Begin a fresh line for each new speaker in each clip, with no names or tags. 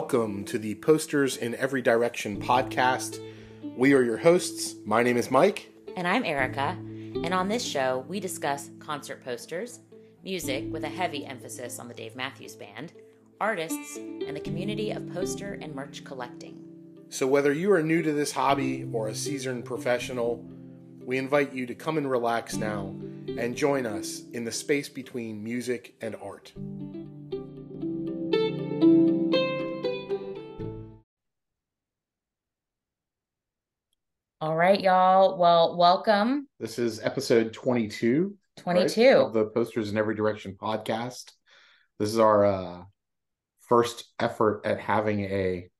welcome to the Posters in Every Direction podcast. We are your hosts. My name is Mike.
And I'm Erica. And on this show, we discuss concert posters, music with a heavy emphasis on the Dave Matthews Band, artists, and the community of poster and merch collecting.
So, whether you are new to this hobby or a seasoned professional, we invite you to come and relax now and join us in the space between music and art.
Right, y'all. Well, welcome.
This is episode 22.
22
right, of the Posters in Every Direction podcast. This is our uh, first effort at having a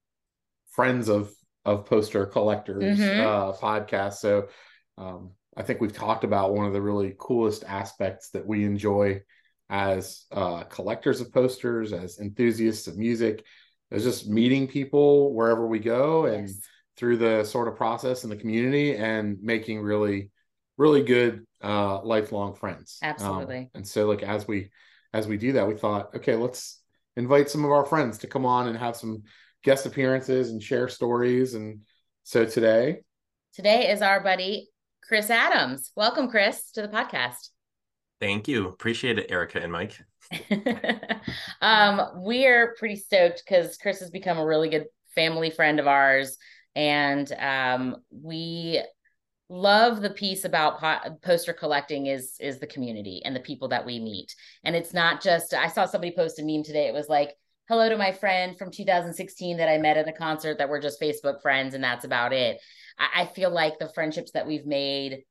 friends of of poster collectors mm-hmm. uh, podcast. So um, I think we've talked about one of the really coolest aspects that we enjoy as uh, collectors of posters, as enthusiasts of music, is just meeting people wherever we go and yes. Through the sort of process in the community and making really, really good uh, lifelong friends.
Absolutely.
Um, and so, like as we as we do that, we thought, okay, let's invite some of our friends to come on and have some guest appearances and share stories. And so today,
today is our buddy Chris Adams. Welcome, Chris, to the podcast.
Thank you. Appreciate it, Erica and Mike.
um, we're pretty stoked because Chris has become a really good family friend of ours. And um, we love the piece about po- poster collecting is is the community and the people that we meet. And it's not just i saw somebody post a meme today. It was like hello to my friend from 2016 that i met at a concert that we're just facebook friends and that's about it. I, I feel like the friendships that we've made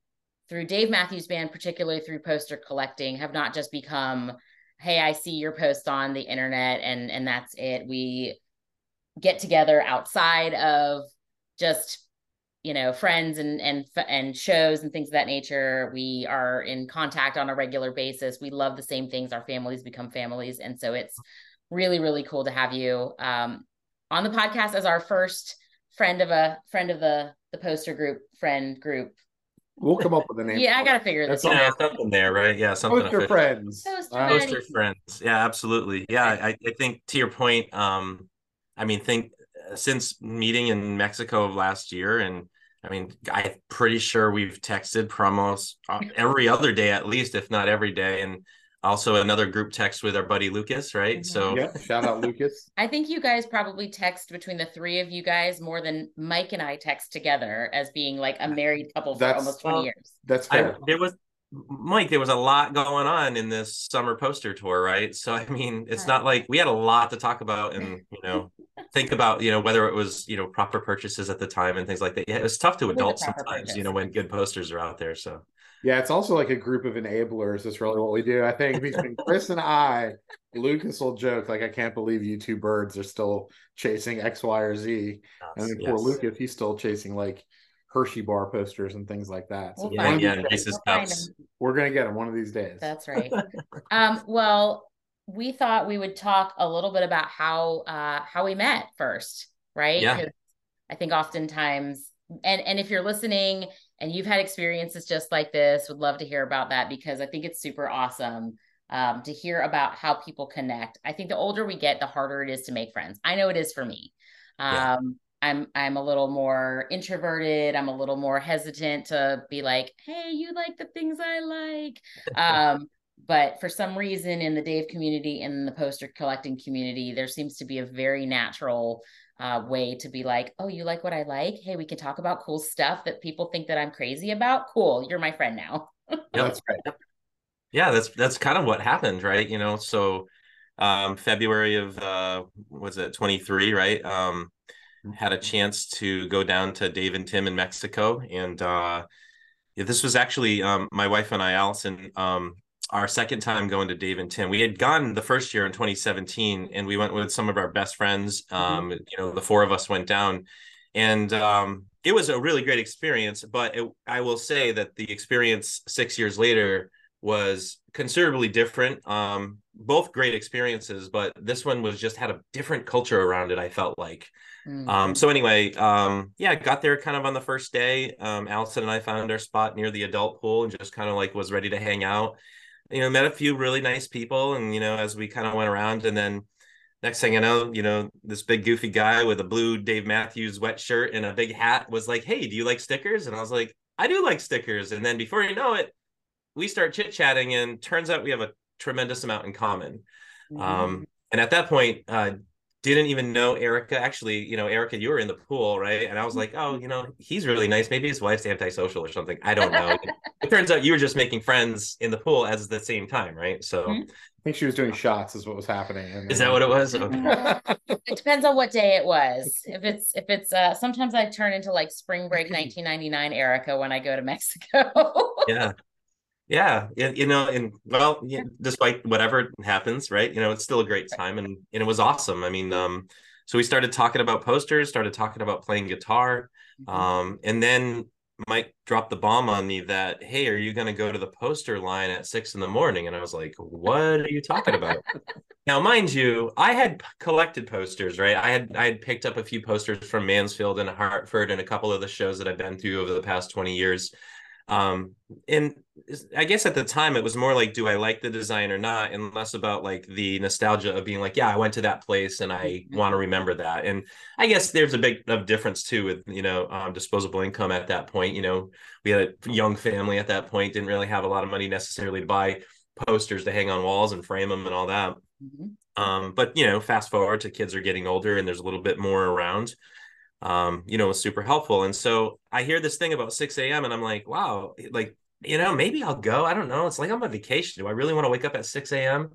through Dave Matthews Band, particularly through poster collecting, have not just become, hey, I see your post on the internet and and that's it. We get together outside of just you know friends and and and shows and things of that nature we are in contact on a regular basis we love the same things our families become families and so it's really really cool to have you um, on the podcast as our first friend of a friend of the the poster group friend group.
We'll come up with a name.
yeah, I gotta figure this
out. Something there, right? Yeah, something.
Poster friends.
Poster,
uh, poster friends. Yeah, absolutely. Yeah, I, I think to your point. Um, I mean, think since meeting in Mexico last year, and I mean, I'm pretty sure we've texted almost uh, every other day, at least, if not every day, and also another group text with our buddy Lucas, right? Mm-hmm. So
yeah, shout out Lucas.
I think you guys probably text between the three of you guys more than Mike and I text together as being like a married couple for that's, almost 20 years.
That's fair. I,
there was Mike, there was a lot going on in this summer poster tour, right? So I mean, it's not like we had a lot to talk about and you know think about you know whether it was you know proper purchases at the time and things like that. Yeah, it was tough to adults sometimes, purchase. you know, when good posters are out there. So
yeah, it's also like a group of enablers. That's really what we do. I think between Chris and I, Lucas will joke like, "I can't believe you two birds are still chasing X, Y, or Z," yes, and then yes. poor Lucas, he's still chasing like Hershey bar posters and things like that.
So yeah, yeah, Reese's we'll cups.
We're gonna get them one of these days.
That's right. um, well, we thought we would talk a little bit about how uh, how we met first, right?
Yeah.
I think oftentimes, and and if you're listening and you've had experiences just like this, would love to hear about that because I think it's super awesome um, to hear about how people connect. I think the older we get, the harder it is to make friends. I know it is for me. Um, yeah. I'm I'm a little more introverted. I'm a little more hesitant to be like, "Hey, you like the things I like." um, but for some reason, in the Dave community and the poster collecting community, there seems to be a very natural uh, way to be like, oh, you like what I like? Hey, we can talk about cool stuff that people think that I'm crazy about. Cool, you're my friend now.
yep. That's right. Yeah, that's that's kind of what happened, right? You know, so um, February of uh, was it 23, right? Um, had a chance to go down to Dave and Tim in Mexico, and uh, yeah, this was actually um, my wife and I, Allison. Um, our second time going to Dave and Tim. We had gone the first year in 2017, and we went with some of our best friends. Mm-hmm. Um. You know, the four of us went down, and um, it was a really great experience. But it, I will say that the experience six years later was considerably different. Um, both great experiences, but this one was just had a different culture around it. I felt like. Mm-hmm. Um, so anyway, um, yeah, I got there kind of on the first day. Um, Allison and I found our spot near the adult pool and just kind of like was ready to hang out you know met a few really nice people and you know as we kind of went around and then next thing I know, you know, this big goofy guy with a blue Dave Matthews wet shirt and a big hat was like, Hey, do you like stickers? And I was like, I do like stickers. And then before you know it, we start chit chatting and turns out we have a tremendous amount in common. Mm-hmm. Um, and at that point, uh, didn't even know Erica. Actually, you know, Erica, you were in the pool, right? And I was like, oh, you know, he's really nice. Maybe his wife's antisocial or something. I don't know. it turns out you were just making friends in the pool at the same time, right? So mm-hmm.
I think she was doing shots, is what was happening.
Is that what it was? Okay.
it depends on what day it was. If it's if it's uh sometimes I turn into like spring break 1999 Erica when I go to Mexico.
yeah yeah you know and well despite whatever happens right you know it's still a great time and, and it was awesome. I mean um so we started talking about posters started talking about playing guitar mm-hmm. um and then mike dropped the bomb on me that hey are you going to go to the poster line at six in the morning? And i was like what are you talking about? Now mind you i had collected posters right? I had i had picked up a few posters from mansfield and hartford and a couple of the shows that i've been through over the past 20 years um and i guess at the time it was more like do i like the design or not? And less about like the nostalgia of being like yeah i went to that place and i mm-hmm. want to remember that. And i guess there's a big of difference too with you know um, disposable income at that point. You know we had a young family at that point didn't really have a lot of money necessarily to buy posters to hang on walls and frame them and all that. Mm-hmm. um but you know fast forward to kids are getting older and there's a little bit more around um, you know, was super helpful. And so I hear this thing about 6 a.m. and I'm like, wow, like, you know, maybe I'll go. I don't know. It's like I'm on vacation. Do I really want to wake up at 6 a.m.?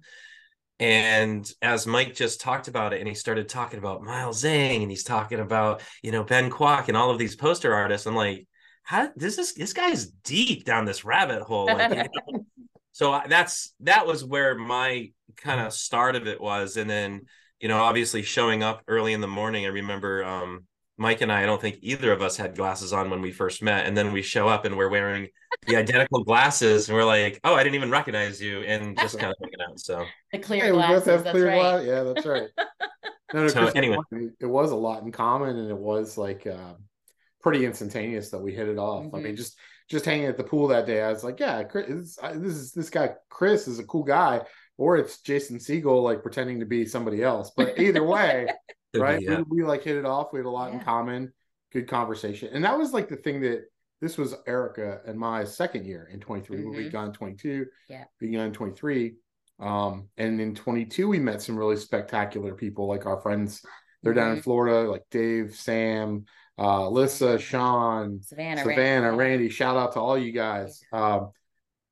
And as Mike just talked about it, and he started talking about Miles Zhang, and he's talking about, you know, Ben Kwok and all of these poster artists, I'm like, how this is this guy's deep down this rabbit hole. Like, you know? so that's that was where my kind of start of it was. And then, you know, obviously showing up early in the morning. I remember um Mike and I, I don't think either of us had glasses on when we first met. And then we show up and we're wearing the identical glasses and we're like, oh, I didn't even recognize you and just kind of hanging out. So
the clear hey, glasses. We both have clear right. glasses.
Yeah, that's right. No, no, so anyway, it was a lot in common and it was like uh, pretty instantaneous that we hit it off. Mm-hmm. I mean, mm-hmm. just just hanging at the pool that day, I was like, yeah, Chris, this, this is this guy, Chris is a cool guy. Or it's Jason Segel like pretending to be somebody else. But either way, right? Be, yeah. we, we, like hit it off. We had a lot yeah. in common. Good conversation, and that was like the thing that this was Erica and my second year in 23. Mm-hmm. We got in 22.
Yeah,
began 23. Um, and in 22 we met some really spectacular people, like our friends. They're mm-hmm. down in mm-hmm. Florida, like Dave, Sam, uh, Lissa, Sean,
Savannah,
Savannah, Randy. Randy. Shout out to all you guys. Um,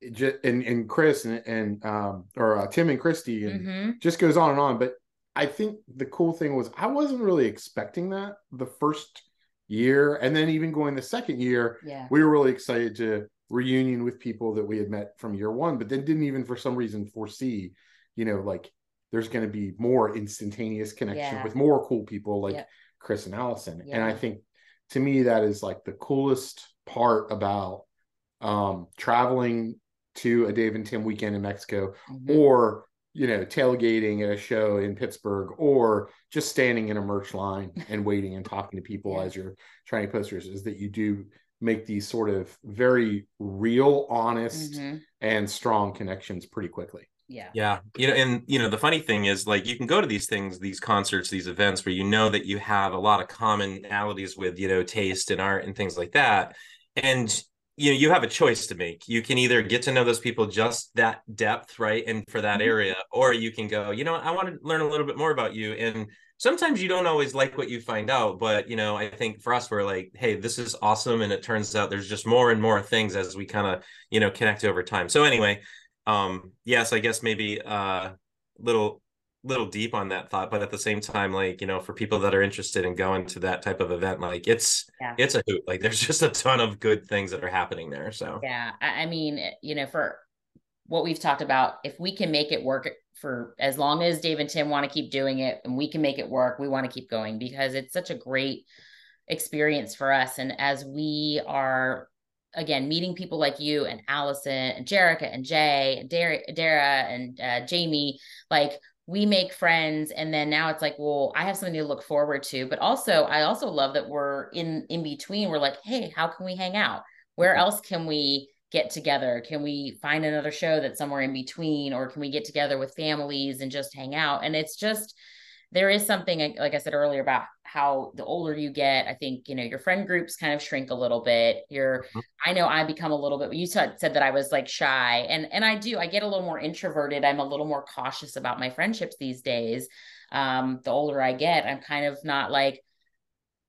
and and Chris and, and um or uh, Tim and Christy and mm-hmm. just goes on and on. But I think the cool thing was I wasn't really expecting that the first year, and then even going the second year,
yeah.
we were really excited to reunion with people that we had met from year one, but then didn't even for some reason foresee, you know, like there's going to be more instantaneous connection yeah. with more cool people like yep. Chris and Allison. Yeah. And I think to me that is like the coolest part about um traveling to a Dave and Tim weekend in Mexico mm-hmm. or you know, tailgating at a show in Pittsburgh or just standing in a merch line and waiting and talking to people as you're trying posters is that you do make these sort of very real, honest, mm-hmm. and strong connections pretty quickly.
Yeah.
Yeah. You know, and you know, the funny thing is like you can go to these things, these concerts, these events where you know that you have a lot of commonalities with, you know, taste and art and things like that. And you know you have a choice to make. You can either get to know those people just that depth right and for that mm-hmm. area or you can go you know i want to learn a little bit more about you. And sometimes you don't always like what you find out but you know i think for us we're like hey this is awesome. And it turns out there's just more and more things as we kind of you know connect over time. So anyway um yes i guess maybe uh little little deep on that thought but at the same time like you know for people that are interested in going to that type of event like it's yeah. it's a hoot. Like there's just a ton of good things that are happening there so.
Yeah i mean you know for what we've talked about if we can make it work for as long as dave and tim want to keep doing it and we can make it work we want to keep going because it's such a great experience for us. And as we are again meeting people like you and allison and jerica and jay and dara, dara and uh, jamie like we make friends and then now it's like well i have something to look forward to but also i also love that we're in in between. We're like hey how can we hang out? Where else can we get together? Can we find another show that's somewhere in between or can we get together with families and just hang out? And it's just there is something like I said earlier about how the older you get, I think you know your friend groups kind of shrink a little bit. You're, mm-hmm. I know I become a little bit. You said said that I was like shy, and and I do. I get a little more introverted. I'm a little more cautious about my friendships these days. Um, the older I get, I'm kind of not like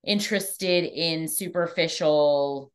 interested in superficial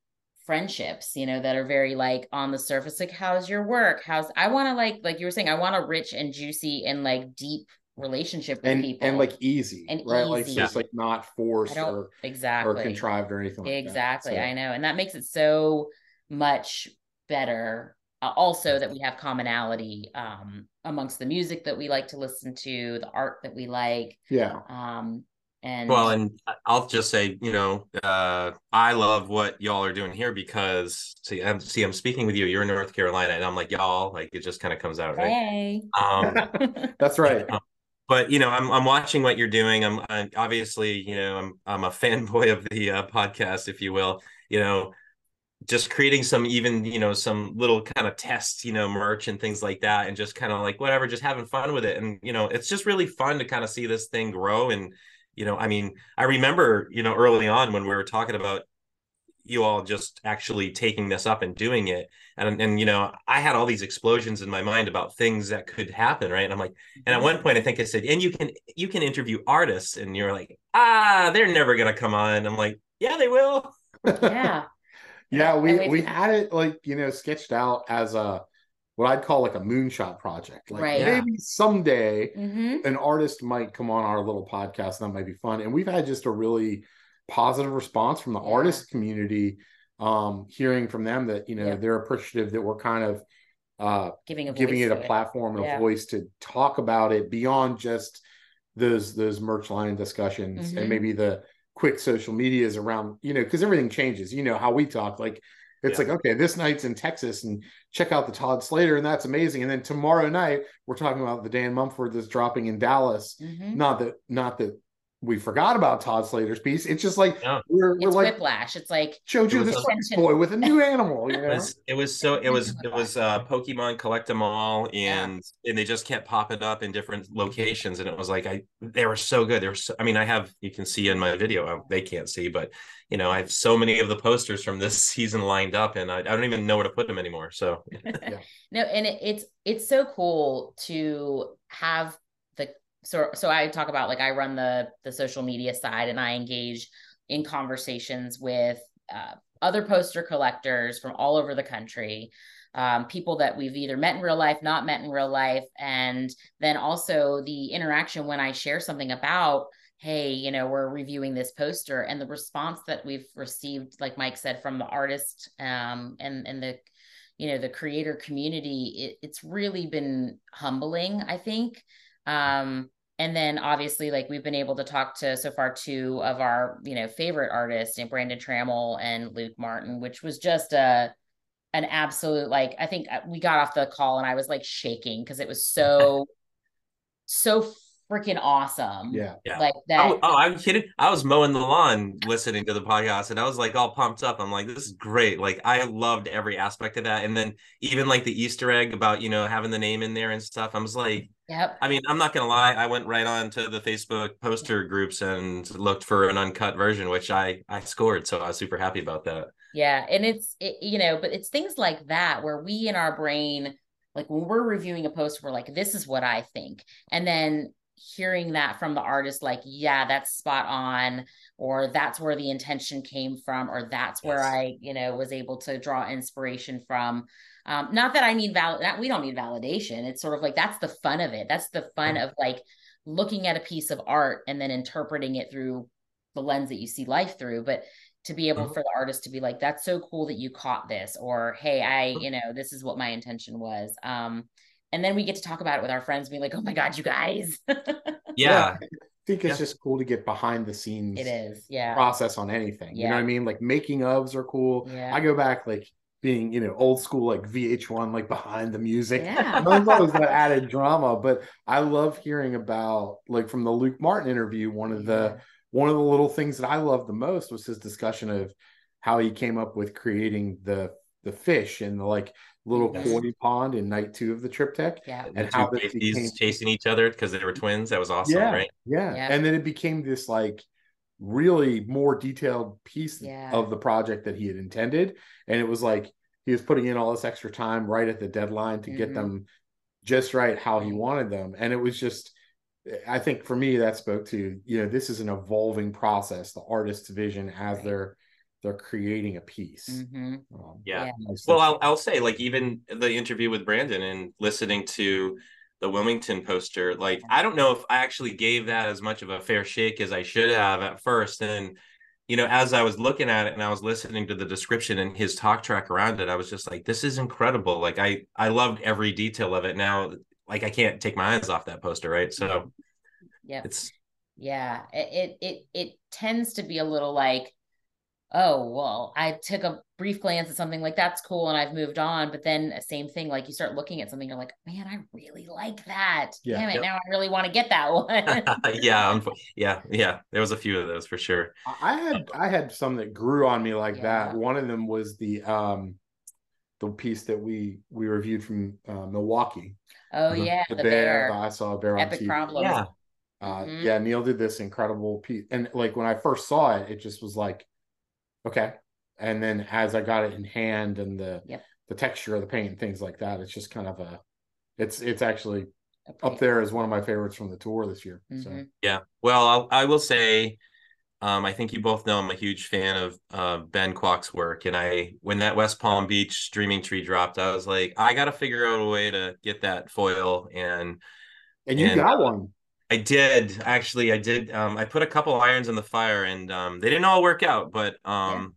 friendships you know that are very like on the surface like how's your work how's i want to like like you were saying i want a rich and juicy and like deep relationship with
and,
people
and like easy and right easy. like just like not forced or
exactly
or contrived or anything like
exactly so. i know and that makes it so much better uh, also that we have commonality um amongst the music that we like to listen to the art that we like
yeah
um and
well, and I'll just say, you know, uh, I love what y'all are doing here because see, I'm see, I'm speaking with you. You're in North Carolina, and I'm like y'all. Like it just kind of comes out, right?
Hey.
Um, That's right.
Um, but you know, I'm I'm watching what you're doing. I'm, I'm obviously, you know, I'm I'm a fanboy of the uh, podcast, if you will. You know, just creating some even you know some little kind of test you know merch and things like that and just kind of like whatever just having fun with it and you know it's just really fun to kind of see this thing grow and you know i mean i remember you know early on when we were talking about you all just actually taking this up and doing it and and you know i had all these explosions in my mind about things that could happen right and i'm like and at one point i think i said and you can you can interview artists and you're like ah they're never going to come on i'm like yeah they will
yeah
yeah we we had it like you know sketched out as a what I'd call like a moonshot project. Like right. maybe yeah. someday mm-hmm. an artist might come on our little podcast and that might be fun. And we've had just a really positive response from the yeah. artist community, um, hearing from them that, you know, yeah. they're appreciative that we're kind of uh,
giving,
giving it a
it.
platform and a voice to talk about it beyond just those those merch line discussions mm-hmm. and maybe the quick social medias around, you know, because everything changes. You know how we talk, like it's yeah. like, okay, this night's in Texas and check out the Todd Slater, and that's amazing. And then tomorrow night, we're talking about the Dan Mumford that's dropping in Dallas. Mm-hmm. Not that not that we forgot about Todd Slater's piece. It's just like
yeah. we're, we're it's like whiplash. It's like
showed you this boy with a new animal. You know?
it, was, it was so it was it was uh Pokemon collect them all and yeah. and they just kept popping up in different locations and it was like I they were so good. They were so, I mean I have you can see in my video they can't see but you know I have so many of the posters from this season lined up and I, I don't even know where to put them anymore. So
yeah. no, and it, it's it's so cool to have so so I talk about like I run the the social media side and I engage in conversations with uh, other poster collectors from all over the country um, people that we've either met in real life not met in real life and then also the interaction when i share something about hey you know we're reviewing this poster and the response that we've received like mike said from the artist um, and and the you know the creator community it, it's really been humbling i think um, and then obviously like we've been able to talk to so far two of our you know favorite artists and brandon trammell and luke martin which was just a an absolute like i think uh, we got off the call and i was like shaking because it was so so freaking awesome.
Yeah.
yeah. Like that.
Oh, oh, I'm kidding. I was mowing the lawn listening to the podcast and I was like all pumped up. I'm like, this is great. Like I loved every aspect of that. And then even like the Easter egg about, you know, having the name in there and stuff. I was like,
Yep.
I mean, I'm not gonna lie. I went right on to the Facebook poster groups and looked for an uncut version, which I I scored. So I was super happy about that.
Yeah, and it's it, you know, but it's things like that where we in our brain, like when we're reviewing a post, we're like, this is what I think, and then hearing that from the artist like yeah that's spot on or that's where the intention came from or that's yes. where i you know was able to draw inspiration from um not that i need val we don't need validation it's sort of like that's the fun of it that's the fun mm-hmm. of like looking at a piece of art and then interpreting it through the lens that you see life through but to be able mm-hmm. for the artist to be like that's so cool that you caught this or hey i mm-hmm. you know this is what my intention was um and then we get to talk about it with our friends and be like oh my god you guys
yeah. yeah.
I think it's yeah. just cool to get behind the scenes
it is yeah
process on anything yeah. you know what i mean like making ofs are cool
yeah.
i go back like being you know old school like vh1 like behind the music yeah always that added drama but i love hearing about like from the luke martin interview one of the one of the little things that i loved the most was his discussion of how he came up with creating the the fish in the like little
Yes.
koi pond in night two of the triptych.
Yeah.
The
and how this
pasties
became-
chasing each other because they were twins. That was awesome,
yeah,
right?
yeah,
Yeah.
And then it became this like really more detailed piece
Yeah.
of the project that he had intended. And it was like he was putting in all this extra time right at the deadline to get
Mhm.
them just right how he wanted them. And it was just I think for me that spoke to, you know, this is an evolving process, the artist's vision as
Right.
they're they're creating a piece.
hmm
Um,
Yeah.
Yeah.
Well, I'll, I'll say, like, even the interview with Brandon and listening to the Wilmington poster, like, I don't know if I actually gave that as much of a fair shake as I should have at first. And, you know, as I was looking at it and I was listening to the description and his talk track around it, I was just like, this is incredible. Like, I, I loved every detail of it. Now, like, I can't take my eyes off that poster, right? So
Yep.
it's,
Yeah. It, it it it tends to be a little like, oh well, I took a brief glance at something like that's cool and I've moved on. But then uh, same thing, like you start looking at something, you're like, man, I really like that.
Yeah.
Damn it,
Yep.
now I really want to get that one.
yeah, unfo- yeah, yeah. There was a few of those for sure.
I had I had some that grew on me like that. One of them was the um the piece that we we reviewed from uh, Milwaukee.
oh
The-
yeah,
the,
the,
bear.
bear.
I saw a bear on
Epic
TV.
problem.
Yeah.
Uh,
Mhm.
Yeah, Neil did this incredible piece, and like when I first saw it, it just was like, okay. And then as I got it in hand and the
Yep.
the texture of the paint and things like that, it's just kind of a, it's it's actually
A
up
pretty-
there as one of my favorites from the tour this year. So
Mhm.
Yeah. Well, I'll, I will say, um, I think you both know I'm a huge fan of uh, Ben Kwok's work, and I when that West Palm Beach Dreaming tree dropped, I was like, I got to figure out a way to get that foil, and
and you
And-
got one.
I did actually. I did. Um, I put a couple irons in the fire, and um, they didn't all work out, but um,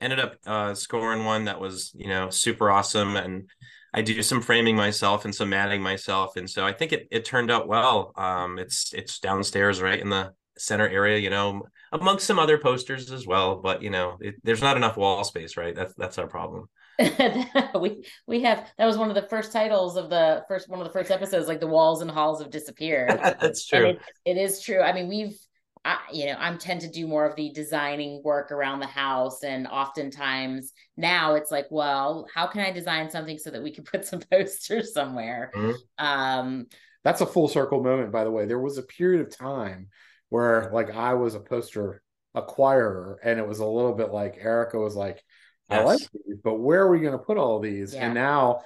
ended up uh, scoring one that was you know super awesome, and I do some framing myself and some matting myself, and so I think it it turned out well. Um, it's it's downstairs, right in the center area, you know, amongst some other posters as well, but you know, it, there's not enough wall space, right? That's that's our problem.
we we have that was one of the first titles of the first one of the first episodes, like the walls and halls have disappeared.
that's true.
it, it is true. I mean, we've, I, you know, I'm tend to do more of the designing work around the house, and oftentimes now it's like, well, how can I design something so that we can put some posters somewhere?
Mhm.
Um,
That's a full circle moment, by the way. There was a period of time where like I was a poster acquirer, and it was a little bit like Erica was like, I like these, but where are we going to put all these?
Yeah.
And now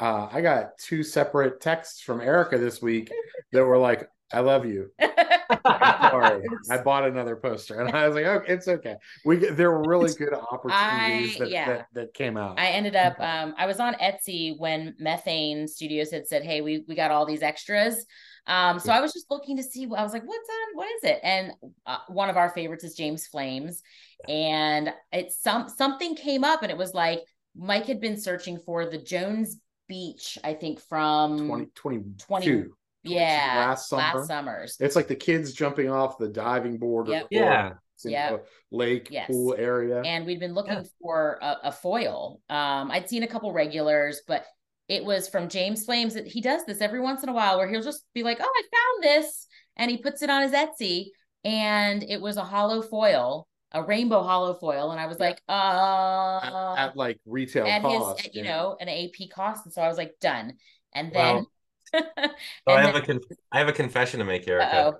uh, I got two separate texts from Erica this week that were like, I love you. Sorry. I bought another poster. And I was like, okay, it's okay. We there were really good opportunities
I-
that,
yeah.
that that came out.
I ended up um I was on Etsy when Methane Studios had said, "Hey, we we got all these extras." Um so I was just looking to see I was like, "What's on? What is it?" And uh, one of our favorites is James Flames, and it's some something came up and it was like Mike had been searching for the Jones Beach, I think from
20, 22.
20 yeah,
last summer.
last summers.
It's like the kids jumping off the diving board
Yep.
or,
Yeah.
or into
Yep.
a lake
Yes.
pool area.
and we'd been looking
Yeah.
for a, a foil. Um, I'd seen a couple regulars, but it was from James Flames. That he does this every once in a while, where he'll just be like, "Oh, I found this," and he puts it on his Etsy, and it was a holo foil, a rainbow holo foil, and I was like, "Uh,"
at, at, like retail
at
cost.
his, you
yeah.
know, an AP cost, and so I was like, "Done." And then,
So I have
then,
a conf- I have a confession to make, Erica.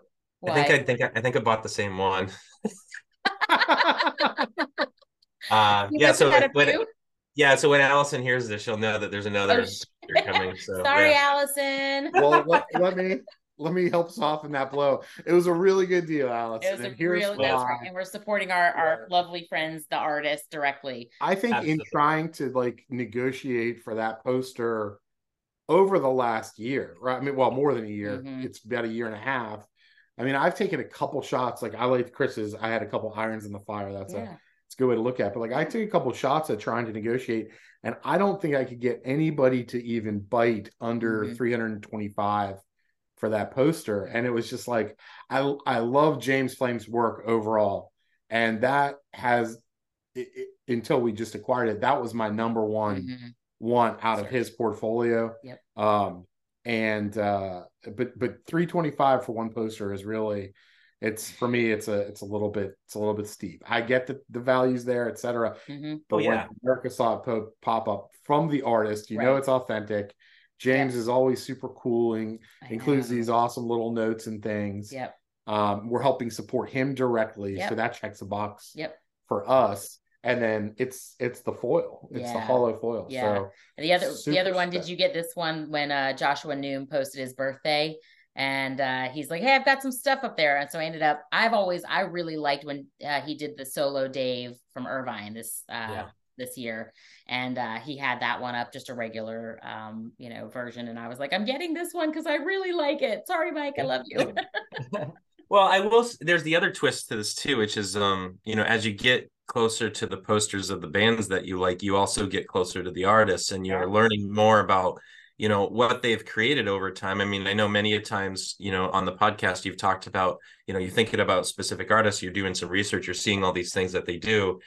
I think? I think I think I bought the same one. Uh, yeah. So
had a
when,
few?
Yeah, so when Allison hears this, she'll know that there's another
Oh,
coming. So
Sorry,
yeah.
Allison.
well, let, let me let me help soften that blow. It was a really good deal, Allison.
It was
and
a
here's
real
why.
that's right. And we're supporting our, our
Yeah.
lovely friends, the artists, directly.
I think in trying to like negotiate for that poster over the last year, right? I mean, well, more than a year.
Mhm.
It's about a year and a half. I mean, I've taken a couple shots. Like I like Chris's. I had a couple irons in the fire. That's a
Yeah.
It's a good way to look at. it. But like I took a couple shots at trying to negotiate, and I don't think I could get anybody to even bite under
Mhm.
325 for that poster. And it was just like I I love James Flame's work overall, and that has it, it- until we just acquired it. That was my number one
Mhm.
one out of his portfolio.
Yep.
Um, and uh, but but 325 for one poster is really it's for me it's a it's a little bit it's a little bit steep i get the, the values there etc
Mhm.
but
Oh, yeah.
when america saw it po- pop up from the artist you know it's authentic james is always super cool and
I
includes
know.
these awesome little notes and things
Yep.
um we're helping support him directly
Yep.
so that checks a box
Yep.
for us and then it's it's the foil it's the holo foil
Yeah.
so
And the other the other one, did you get this one when uh Joshua Noom posted his birthday? And uh he's like, Hey, I've got some stuff up there. And so I ended up I've always I really liked when uh, he did the solo Dave from Irvine this uh
Yeah.
this year. And uh he had that one up, just a regular um, you know, version. And I was like, I'm getting this one because I really like it. Sorry, Mike, I love you.
Well, I will. There's the other twist to this too, which is, um, you know, as you get closer to the posters of the bands that you like, you also get closer to the artists, and you're learning more about, you know, what they've created over time. I mean, I know many times, you know, on the podcast you've talked about, you know, you're thinking about specific artists, you're doing some research, you're seeing all these things that they do.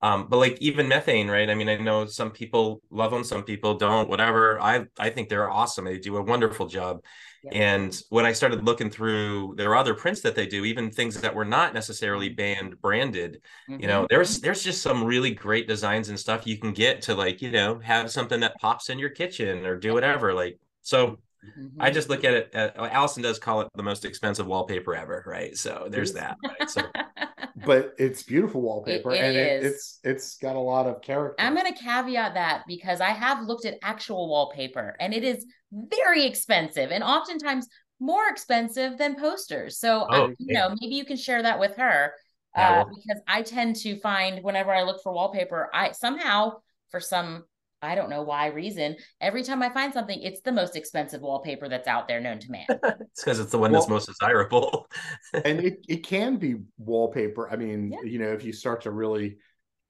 Um, but like even methane, right? I mean, I know some people love them, some people don't, whatever. I I think they're awesome. They do a wonderful job.
Yep.
And when I started looking through there are other prints that they do, even things that were not necessarily band branded, you know, there's there's just some really great designs and stuff you can get to like, you know, have something that pops in your kitchen or do whatever. Like, so
Mhm.
I just look at it. Uh, Allison does call it the most expensive wallpaper ever, right? So there's that. Right? So
but it's beautiful wallpaper
it
and it,
is.
it's it's got a lot of character
I'm going to caveat that because I have looked at actual wallpaper and it is very expensive and oftentimes more expensive than posters. So, I-
Oh,
you
yeah.
know, maybe you can share that with her uh, because I tend to find whenever I look for wallpaper, I somehow, for some, I don't know why reason, every time I find something, it's the most expensive wallpaper that's out there known to man.
it's because it's the one that's most desirable.
and it, it can be wallpaper i mean
Yeah.
you know if you start to really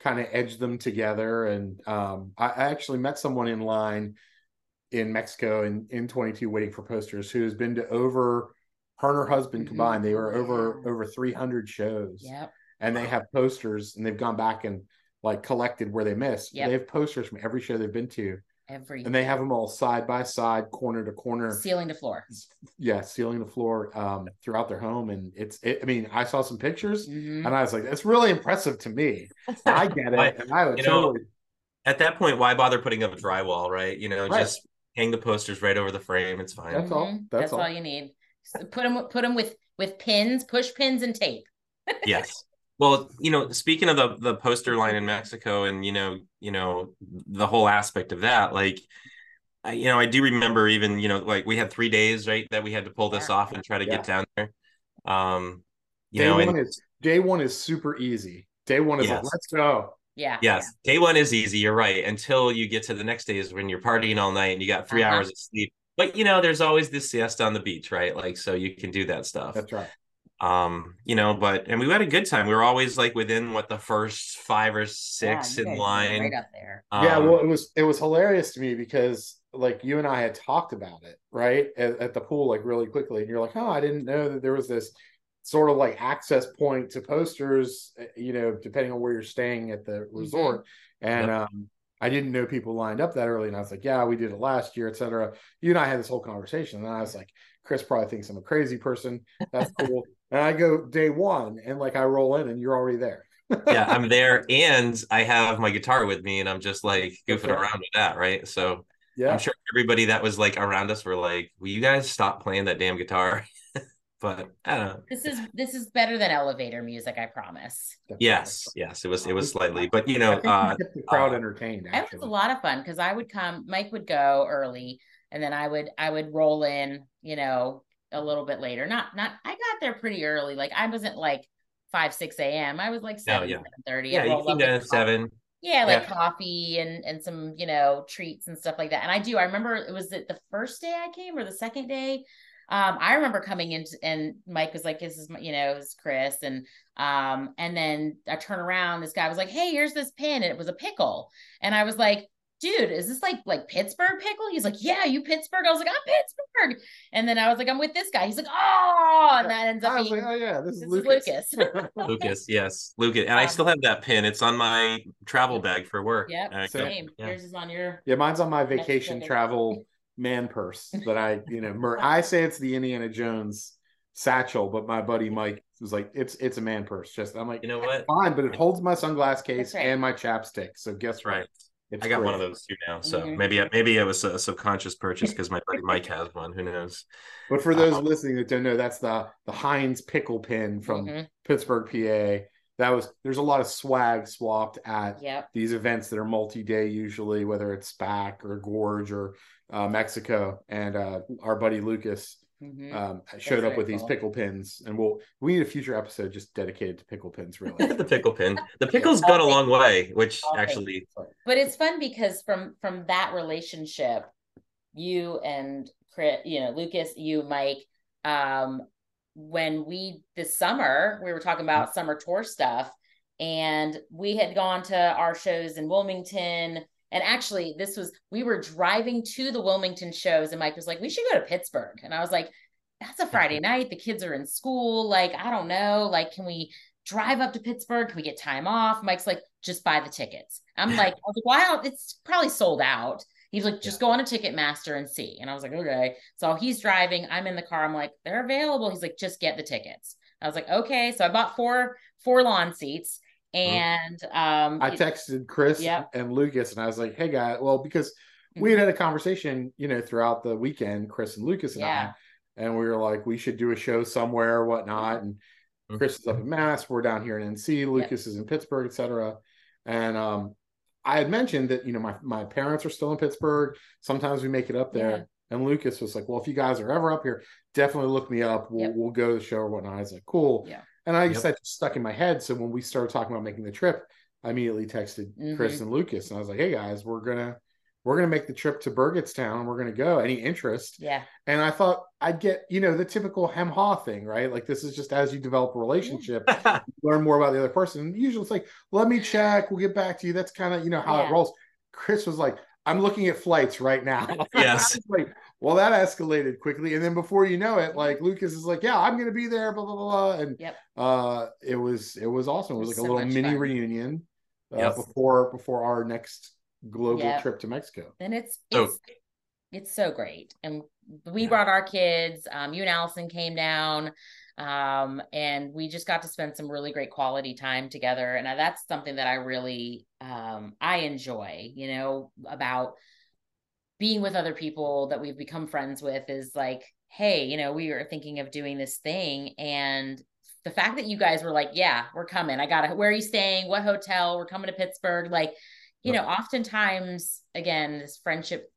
kind of edge them together and um I, I actually met someone in line in mexico in in 22 waiting for posters who has been to over her and her husband
Mhm.
combined they were over over 300 shows
Yep.
and they have posters and they've gone back and like collected where they miss.
Yep.
they have posters from every show they've been to
Every
and they have them all side by side corner to corner
ceiling to floor.
yeah ceiling to floor um throughout their home and it's it, i mean i saw some pictures
Mhm.
and i was like it's really impressive to me i get it
I-
and i would
you know,
totally
At that point, why bother putting up drywall, right? You know,
Right.
just hang the posters right over the frame. It's fine.
That's all.
Mhm.
That's
all.
all.
you need. So put them put them with with pins, push pins and tape.
yes well you know speaking of the the poster line in mexico and you know you know the whole aspect of that like I, you know i do remember even you know like we had three days right that we had to pull this off and try to
Yeah.
get down there. Um you
day
know
one
and
is day one is super easy. Day one is like let's go.
Yeah.
yes. Day one is easy. You're right. Until you get to the next days when you're partying all night and you got 3
Uh-huh.
hours of sleep. But you know there's always this siesta on the beach right? Like so you can do that stuff.
That's right
um you know but and we had a good time. We were always like within what the first five or six
Yeah,
in line
Right up there.
yeah
Um,
well it was it was hilarious to me because like you and i had talked about it right at, at the pool like really quickly and you're like oh i didn't know that there was this sort of like access point to posters eh, you know depending on where you're staying at the resort. And um i didn't know people lined up that early and i was like yeah we did it last year etc you and i had this whole conversation and i was like chris probably thinks i'm a crazy person. That's cool and i go day one and like i roll in and you're already there
yeah, I'm there and I have my guitar with me and I'm just like goofing
right.
around with that, right? So
yeah
I'm sure everybody that was like around us were like, Will you guys stop playing that damn guitar? but I don't know.
This is this is better than elevator music, I promise.
definitely.
Yes, yes, it was it was slightly, but you know,
think you
uh
the crowd
uh,
entertained
It was a lot of fun because I would come, Mike would go early, and then I would I would roll in, you know, a little bit later. Not not I got there pretty early. Like I wasn't like five, six AM. I was like
No,
seven,
yeah.
seven thirty.
yeah, you came down seven.
Yeah, like
Yeah.
coffee and and some, you know, treats and stuff like that. And I do. I remember it was it the first day I came or the second day. Um, I remember coming in and Mike was like, "This is my, you know, it was Chris," and um, and then I turn around, this guy was like, "Hey, here's this pin," and it was a pickle, and I was like, "Dude, is this like like Pittsburgh pickle?" He's like, "Yeah, you Pittsburgh." I was like, "I'm Pittsburgh," and then I was like, "I'm with this guy." He's like, "Oh," and that ends up
I was
being
like, oh yeah, this is
this is
Lucas.
Lucas.
Lucas, yes. Lucas. And I
Um,
still have that pin. It's on my travel bag for work.
Yep,
Uh,
So-
same.
yeah.
Yours is on your.
yeah, mine's on my vacation
second.
travel man purse that I, you know, mer- I say it's the Indiana Jones satchel, but my buddy Mike was like, "It's it's a man purse." Just I'm like,
you know what?
Fine, but it holds my sunglass case
right.
and my chapstick. So guess
right.
what? It's
I got
great.
one of those too now, so
Mhm.
maybe maybe it was a subconscious purchase because my buddy Mike has one. Who knows?
But for those
Uh,
listening that don't know, that's the the Heinz pickle pin from
Mhm.
Pittsburgh, PA. That was there's a lot of swag swapped at
Yep.
these events that are multi-day usually, whether it's SPAC or Gorge or uh, Mexico. And uh, our buddy Lucas
Mhm.
um, showed up
very
with these pickle pins, and we'll we need a future episode just dedicated to pickle pins. Really,
the pickle pin. The pickle's gone a long way, which actually,
but it's fun because from from that relationship you and Chris, you know lucas you mike um when we this summer we were talking about summer tour stuff and we had gone to our shows in wilmington and actually this was we were driving to the wilmington shows and mike was like we should go to pittsburgh and i was like that's a friday night the kids are in school like i don't know like can we drive up to Pittsburgh? Can we get time off? Mike's like, just buy the tickets. I'm like, I was like, wow, it's probably sold out. He's like, just go on a Ticketmaster and see. And I was like, okay. So he's driving. I'm in the car. I'm like, they're available. He's like, just get the tickets. I was like, okay. So I bought four four lawn seats, and um,
I texted Chris
Yep.
and Lucas, and I was like, "Hey, guys, well, because we had had a conversation, you know, throughout the weekend, Chris and Lucas and
Yeah.
I, and we were like, we should do a show somewhere or whatnot. And
Mhm.
Chris is up in Mass, we're down here in NC, Lucas is in Pittsburgh, etc. And um, I had mentioned that you know my my parents are still in Pittsburgh. Sometimes we make it up there.
Yeah.
And Lucas was like, "Well, if you guys are ever up here, definitely look me up. We'll
Yep.
we'll go to the show or whatnot." I was like, "Cool."
Yeah.
And I guess
Yep.
that stuck in my head. So when we started talking about making the trip, I immediately texted Chris
Mhm.
and Lucas, and I was like, "Hey guys, we're gonna we're gonna make the trip to Burgettstown. We're gonna go. Any interest?"
yeah,
And I thought I'd get you know the typical hem haw thing, right? Like this is just as you develop a relationship, learn more about the other person. Usually it's like, let me check, we'll get back to you. That's kind of you know how
Yeah.
it rolls. Chris was like, I'm looking at flights right now.
Yes.
like, well, that escalated quickly. And then before you know it, like Lucas is like, Yeah, I'm gonna be there, blah blah blah. blah. And
Yep.
uh it was it was awesome. It was
It was
like a little mini
fun.
reunion uh,
Yep.
before before our next global
Yep.
trip to Mexico.
and it's
So-
it's it's so great. And we
Yeah.
brought our kids. Um, you and Allison came down, um, and we just got to spend some really great quality time together. And that's something that I really um, I enjoy. You know about being with other people that we've become friends with is like, hey, you know, we were thinking of doing this thing, and the fact that you guys were like, yeah, we're coming. I got to. Where are you staying? What hotel? We're coming to Pittsburgh. Like, you
Yep.
know, oftentimes, again, this friendship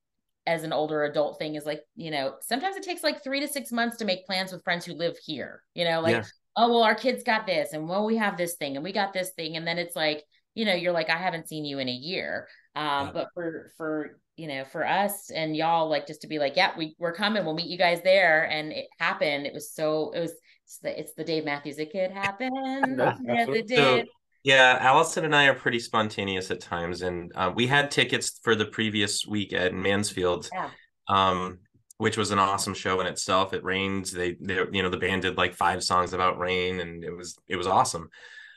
as an older adult thing is like, you know, sometimes it takes like three to six months to make plans with friends who live here. You know, like,
Yeah.
oh, well, our kids got this, and well, we have this thing, and we got this thing, and then it's like, you know, you're like, I haven't seen you in a year. Um,
Yeah.
but for for you know, for us and y'all, like, just to be like, yeah, we we're coming, we'll meet you guys there, and it happened. It was so, it was. It's the, it's the Dave Matthews. It could happen.
That's
yes,
what-
it
So, yeah, Allison and I are pretty spontaneous at times, and uh, we had tickets for the previous week at Mansfield,
Yeah.
um, which was an awesome show in itself. It rained. They, they, you know, the band did like five songs about rain, and it was it was awesome.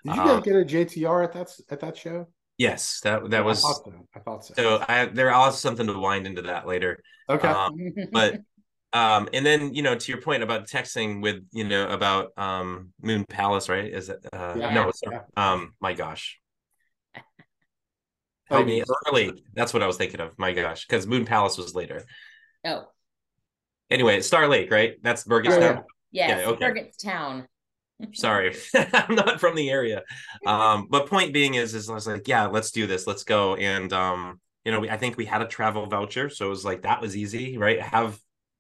Did you
Um,
guys get a JTR at that at that show?
Yes, that that
I
was
thought so. I thought so.
so. I there was something to wind into that later.
okay.
Um, but um and then you know to your point about texting with you know about um moon palace right is it uh
Yeah.
no it's
Yeah.
um my gosh
Oh,
help
you
me
mean-
early that's what i was thinking of my gosh because moon palace was later
oh,
anyway star lake right that's Burgettstown.
Yeah,
now
yes,
okay.
Burgettstown.
Sorry i'm not from the area. Um but point being is is i was like yeah let's do this. Let's go. And um you know we, i think we had a travel voucher so it was like that was easy right? Have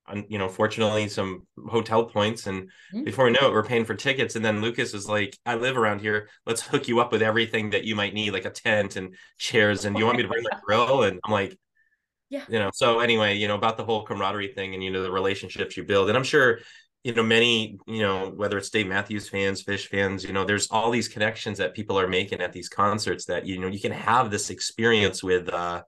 um, you know fortunately some hotel points and
Mhm.
before we know it we're paying for tickets. And then lucas is like i live around here. Let's hook you up with everything that you might need like a tent and chairs and you want me to bring my grill? And i'm like
Yeah.
you know so anyway you know about the whole camaraderie thing and you know the relationships you build. And i'm sure you know many you know whether it's dave matthews fans Phish fans you know there's all these connections that people are making at these concerts that you know you can have this experience with uh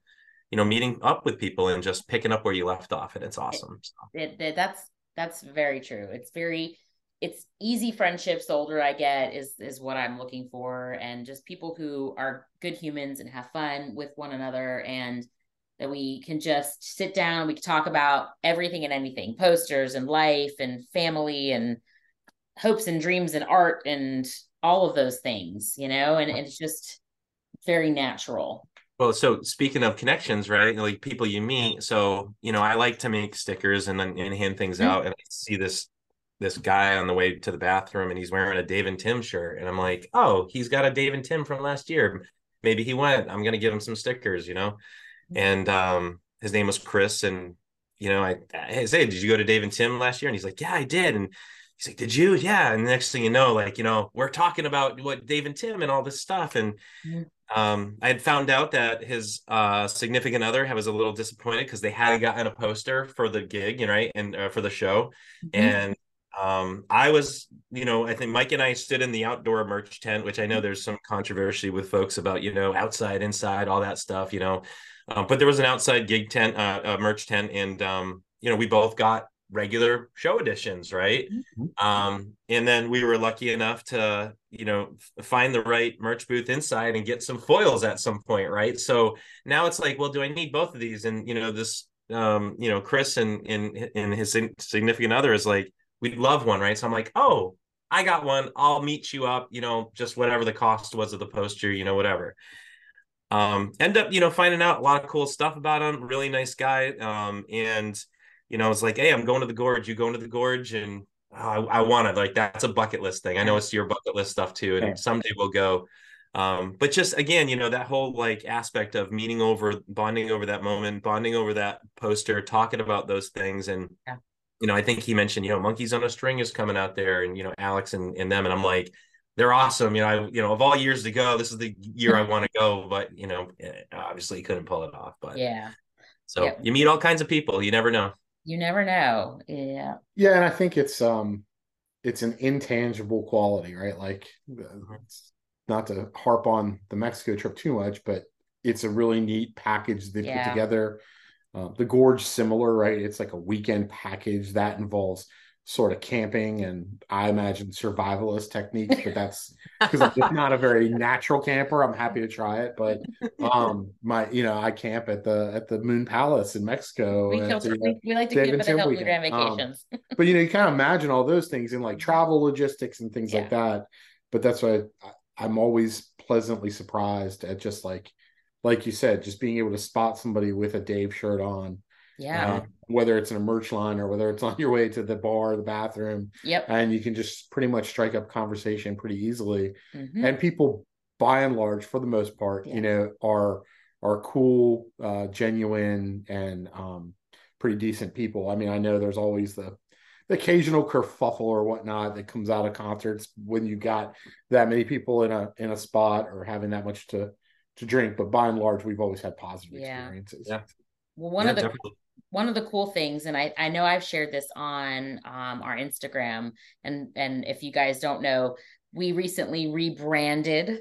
you know meeting up with people and just picking up where you left off and it's awesome so,
it, it- that's that's very true. It's very it's easy friendships the older i get is is what i'm looking for and just people who are good humans and have fun with one another and that we can just sit down we can talk about everything and anything posters and life and family and hopes and dreams and art and all of those things, you know, and, and it's just very natural.
Well, so speaking of connections, right? Like people you meet. So, you know, I like to make stickers and then and hand things mm-hmm. out. And I see this this guy on the way to the bathroom and he's wearing a Dave and Tim shirt. And I'm like, oh, he's got a Dave and Tim from last year. Maybe he went. I'm gonna give him some stickers, you know. And um his name was Chris. And you know, I, I say, did you go to Dave and Tim last year? And he's like, Yeah, I did. And he's like, Did you? Yeah. And the next thing you know, like, you know, we're talking about what Dave and Tim and all this stuff. And mm-hmm um, I had found out that his uh, significant other was a little disappointed because they hadn't gotten a poster for the gig, you know, right, and uh, for the show, mm-hmm. and um, I was, you know, I think Mike and I stood in the outdoor merch tent, which I know there's some controversy with folks about, you know, outside, inside, all that stuff, you know, um, but there was an outside gig tent, uh, merch tent, and um, you know, we both got regular show editions, right? Mm-hmm. Um, and then we were lucky enough to, you know, find the right merch booth inside and get some foils at some point, right? So now it's like, well, do I need both of these? And you know, this, um, you know, Chris and and and his significant other is like, we'd love one, right? So I'm like, oh, I got one. I'll meet you up, you know, just whatever the cost was of the poster, you know, whatever. Um, end up, you know, finding out a lot of cool stuff about him. Really nice guy. Um, and you know, it's like, hey, I'm going to the gorge. You going to the gorge, and oh, I, I want it. Like that's a bucket list thing. I know it's your bucket list stuff too, and someday we'll go. Um, but just again, you know, that whole like aspect of meeting over, bonding over that moment, bonding over that poster, talking about those things, and yeah. You know, I think he mentioned, you know, Monkeys on a String is coming out there, and you know, Alex and, and them, and I'm like, they're awesome. You know, I, you know, of all years to go, this is the year I want to go, but you know, eh, obviously couldn't pull it off. But
yeah,
so yep. you meet all kinds of people. You never know
you never know. Yeah.
Yeah, and I think it's um it's an intangible quality, right? Like not to harp on the Mexico trip too much, but it's a really neat package they yeah. put together. Uh, the gorge similar, right? It's like a weekend package that involves sort of camping and I imagine survivalist techniques, but that's because I'm just not a very natural camper. I'm happy to try it, but um my you know I camp at the at the Moon Palace in Mexico.
We,
the,
we, we, like to camp at Hilton Grand um, Vacations.
Um, but you know you kind of imagine all those things in like travel logistics and things yeah. like that. But that's why I, I'm always pleasantly surprised at just like like you said, just being able to spot somebody with a Dave shirt on
yeah. Uh,
whether it's in a merch line or whether it's on your way to the bar, the bathroom.
Yep.
And you can just pretty much strike up conversation pretty easily. Mm-hmm. And people, by and large, for the most part, yeah. you know, are are cool, uh, genuine, and um, pretty decent people. I mean, I know there's always the the occasional kerfuffle or whatnot that comes out of concerts when you got that many people in a in a spot or having that much to to drink. But by and large, we've always had positive yeah. experiences.
Yeah.
Well, one yeah, of the definitely one of the cool things and I, I know i've shared this on um, our instagram and and if you guys don't know we recently rebranded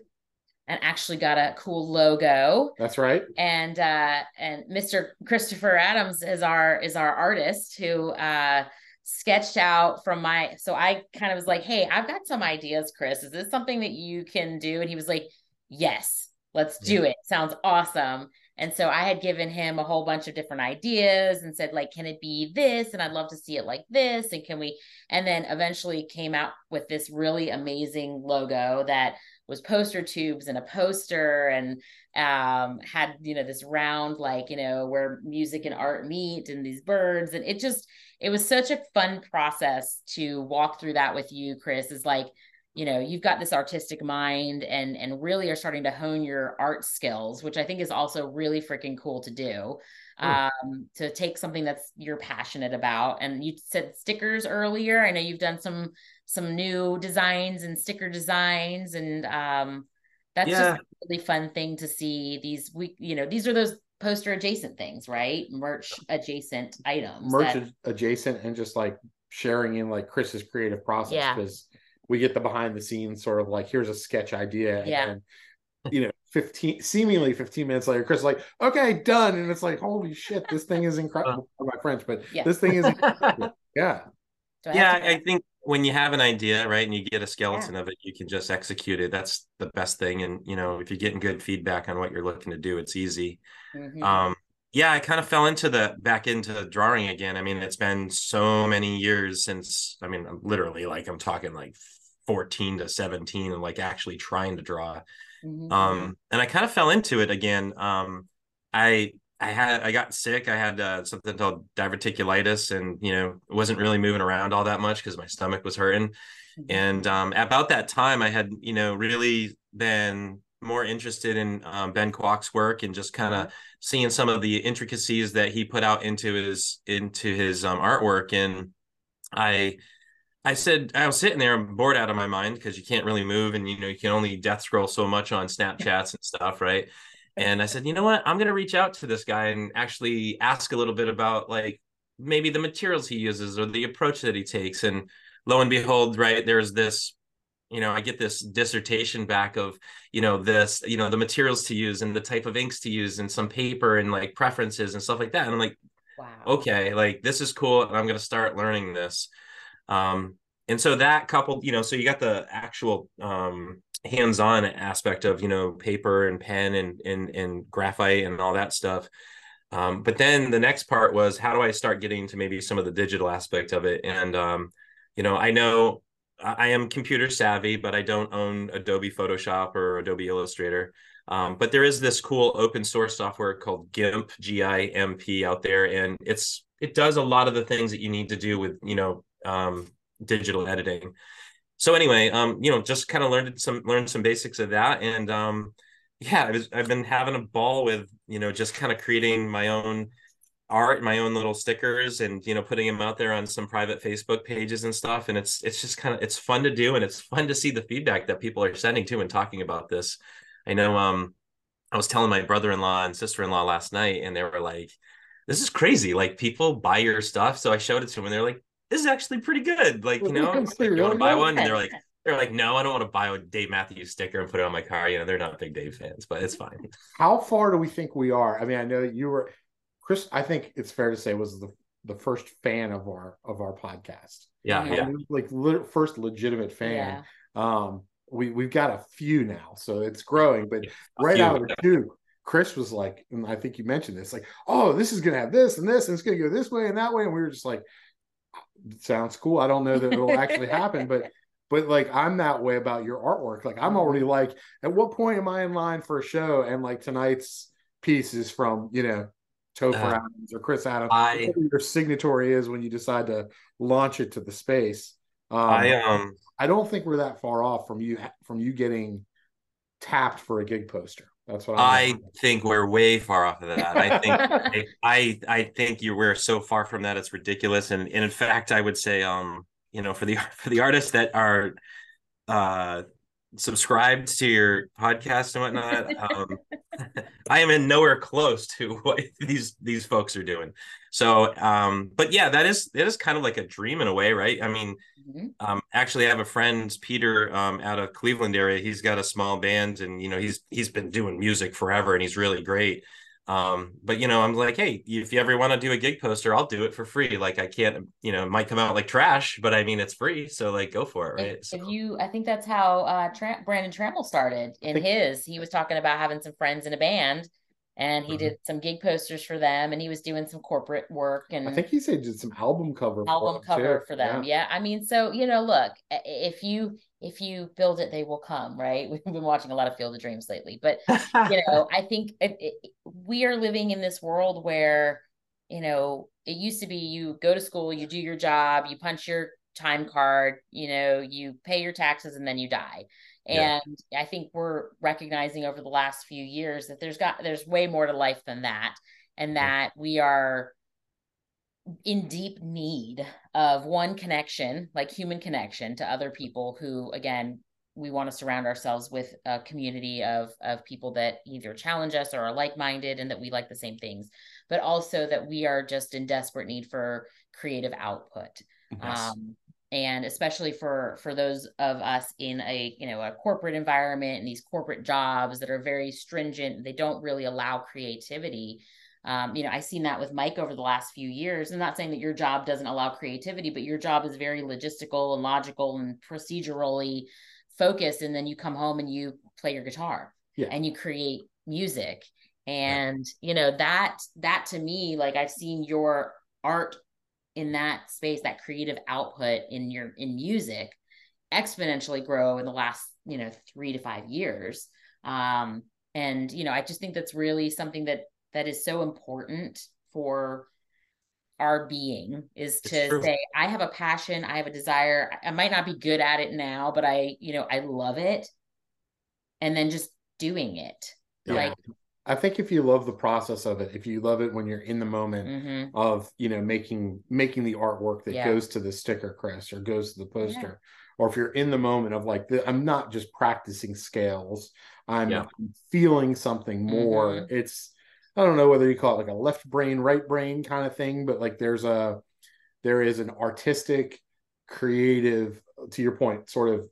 and actually got a cool logo
that's right
and uh and mr christopher adams is our is our artist who uh sketched out from my so i kind of was like hey i've got some ideas chris is this something that you can do and he was like yes let's do it sounds awesome and so I had given him a whole bunch of different ideas and said, like, can it be this? And I'd love to see it like this. And can we? And then eventually came out with this really amazing logo that was poster tubes and a poster and um, had, you know, this round, like, you know, where music and art meet and these birds. And it just, it was such a fun process to walk through that with you, Chris, is like, you know you've got this artistic mind and and really are starting to hone your art skills which i think is also really freaking cool to do um to take something that's you're passionate about. And you said stickers earlier. I know you've done some some new designs and sticker designs and um that's yeah. just a really fun thing to see these we you know these are those poster adjacent things right? Merch adjacent items
merch that... adjacent and just like sharing in like chris's creative process because yeah we get the behind the scenes sort of like here's a sketch idea
yeah.
and you know 15 seemingly 15 minutes later chris is like okay done and it's like holy shit this thing is incredible for my french but yeah. this thing is incredible yeah
yeah I, think when you have an idea right and you get a skeleton yeah. of it you can just execute it that's the best thing and you know if you're getting good feedback on what you're looking to do it's easy mm-hmm. um yeah, I kind of fell into the back into drawing again. I mean, it's been so many years since. I mean, literally, like I'm talking like 14 to 17, and like actually trying to draw. Mm-hmm. Um, and I kind of fell into it again. Um, I I had I got sick. I had uh, something called diverticulitis, and you know wasn't really moving around all that much because my stomach was hurting. Mm-hmm. And um, about that time, I had you know really been more interested in um, Ben Kwok's work and just kind of mm-hmm. seeing some of the intricacies that he put out into his into his um, artwork. And I I said I was sitting there, I'm bored out of my mind because you can't really move, and you know you can only death scroll so much on Snapchats and stuff, right? And I said, you know what, I'm gonna reach out to this guy and actually ask a little bit about like maybe the materials he uses or the approach that he takes. And lo and behold, right, there's this you know i get this dissertation back of you know this you know the materials to use and the type of inks to use and some paper and like preferences and stuff like that and i'm like wow okay like this is cool and i'm going to start learning this um and so that coupled you know so you got the actual um hands-on aspect of you know paper and pen and and and graphite and all that stuff um, but then the next part was how do I start getting to maybe some of the digital aspect of it? And um, you know, I know I am computer savvy, but I don't own Adobe Photoshop or Adobe Illustrator. Um, but there is this cool open source software called GIMP, G-I-M-P out there, and it's it does a lot of the things that you need to do with you know um, digital editing. So anyway, um, you know, just kind of learned some learned some basics of that, and um, yeah, I was, I've been having a ball with you know just kind of creating my own art, my own little stickers, and you know, putting them out there on some private Facebook pages and stuff. And it's it's just kind of it's fun to do, and it's fun to see the feedback that people are sending to and talking about this. I know um I was telling my brother-in-law and sister-in-law last night, and they were like, "This is crazy! Like people buy your stuff." So I showed it to them, and they're like, "This is actually pretty good." Like you know, like, you want to buy one? And they're like, they're like, "No, I don't want to buy a Dave Matthews sticker and put it on my car." You know, they're not big Dave fans, but it's fine.
How far do we think we are? I mean, I know you were Chris, I think it's fair to say was the the first fan of our of our podcast.
Yeah, yeah.
like le- first legitimate fan. Yeah. Um, we we've got a few now, so it's growing. But right few, out of the two, Chris was like, and I think you mentioned this, like, oh, this is gonna have this and this, and it's gonna go this way and that way, and we were just like, sounds cool. I don't know that it'll actually happen, but but like I'm that way about your artwork. Like I'm already like, at what point am I in line for a show? And like tonight's piece is from you know Topher uh, Adams or Chris Adams, I, your signatory is when you decide to launch it to the space. Um, I um I don't think we're that far off from you from you getting tapped for a gig poster. That's what
I'm i think we're way far off of that. I think I, I I think you we're so far from that it's ridiculous. And, and in fact, I would say um you know for the for the artists that are uh subscribed to your podcast and whatnot. Um, I am in nowhere close to what these these folks are doing. So, um, but yeah, that is it is kind of like a dream in a way, right? I mean, mm-hmm. um, actually, I have a friend, Peter, um, out of Cleveland area. He's got a small band, and you know, he's he's been doing music forever, and he's really great. Um, but you know, I'm like, hey, if you ever want to do a gig poster, I'll do it for free. Like I can't, you know, it might come out like trash, but I mean it's free. So like go for it, right? If,
so. if you I think that's how uh Brandon Trammell started in think- his. He was talking about having some friends in a band and he mm-hmm. did some gig posters for them and he was doing some corporate work and
I think he said did some album cover
album for cover too. for them. Yeah. yeah. I mean, so you know, look, if you if you build it, they will come, right? We've been watching a lot of Field of Dreams lately, but you know, I think it, it, we are living in this world where, you know, it used to be you go to school, you do your job, you punch your time card, you know, you pay your taxes and then you die. And yeah. I think we're recognizing over the last few years that there's got there's way more to life than that and that we are in deep need of one connection, like human connection to other people who, again, we want to surround ourselves with a community of of people that either challenge us or are like-minded and that we like the same things, but also that we are just in desperate need for creative output. Yes. Um, and especially for for those of us in a you know a corporate environment and these corporate jobs that are very stringent, they don't really allow creativity um, you know, I've seen that with Mike over the last few years. I'm not saying that your job doesn't allow creativity, but your job is very logistical and logical and procedurally focused. And then you come home and you play your guitar yeah. and you create music. and yeah. you know that that to me like i've seen your art in that space that creative output in your in music exponentially grow in the last you know three to five years um and you know i just think that's really something that that is so important for our being is to say i have a passion i have a desire i might not be good at it now but i you know i love it and then just doing it yeah. like
I think if you love the process of it, if you love it when you're in the moment mm-hmm. of, you know, making making the artwork that yeah. goes to the sticker, crest or goes to the poster, yeah. or if you're in the moment of like, the, I'm not just practicing scales, I'm feeling something more. Mm-hmm. It's, I don't know whether you call it like a left brain, right brain kind of thing, but like there's a, there is an artistic, creative, to your point, sort of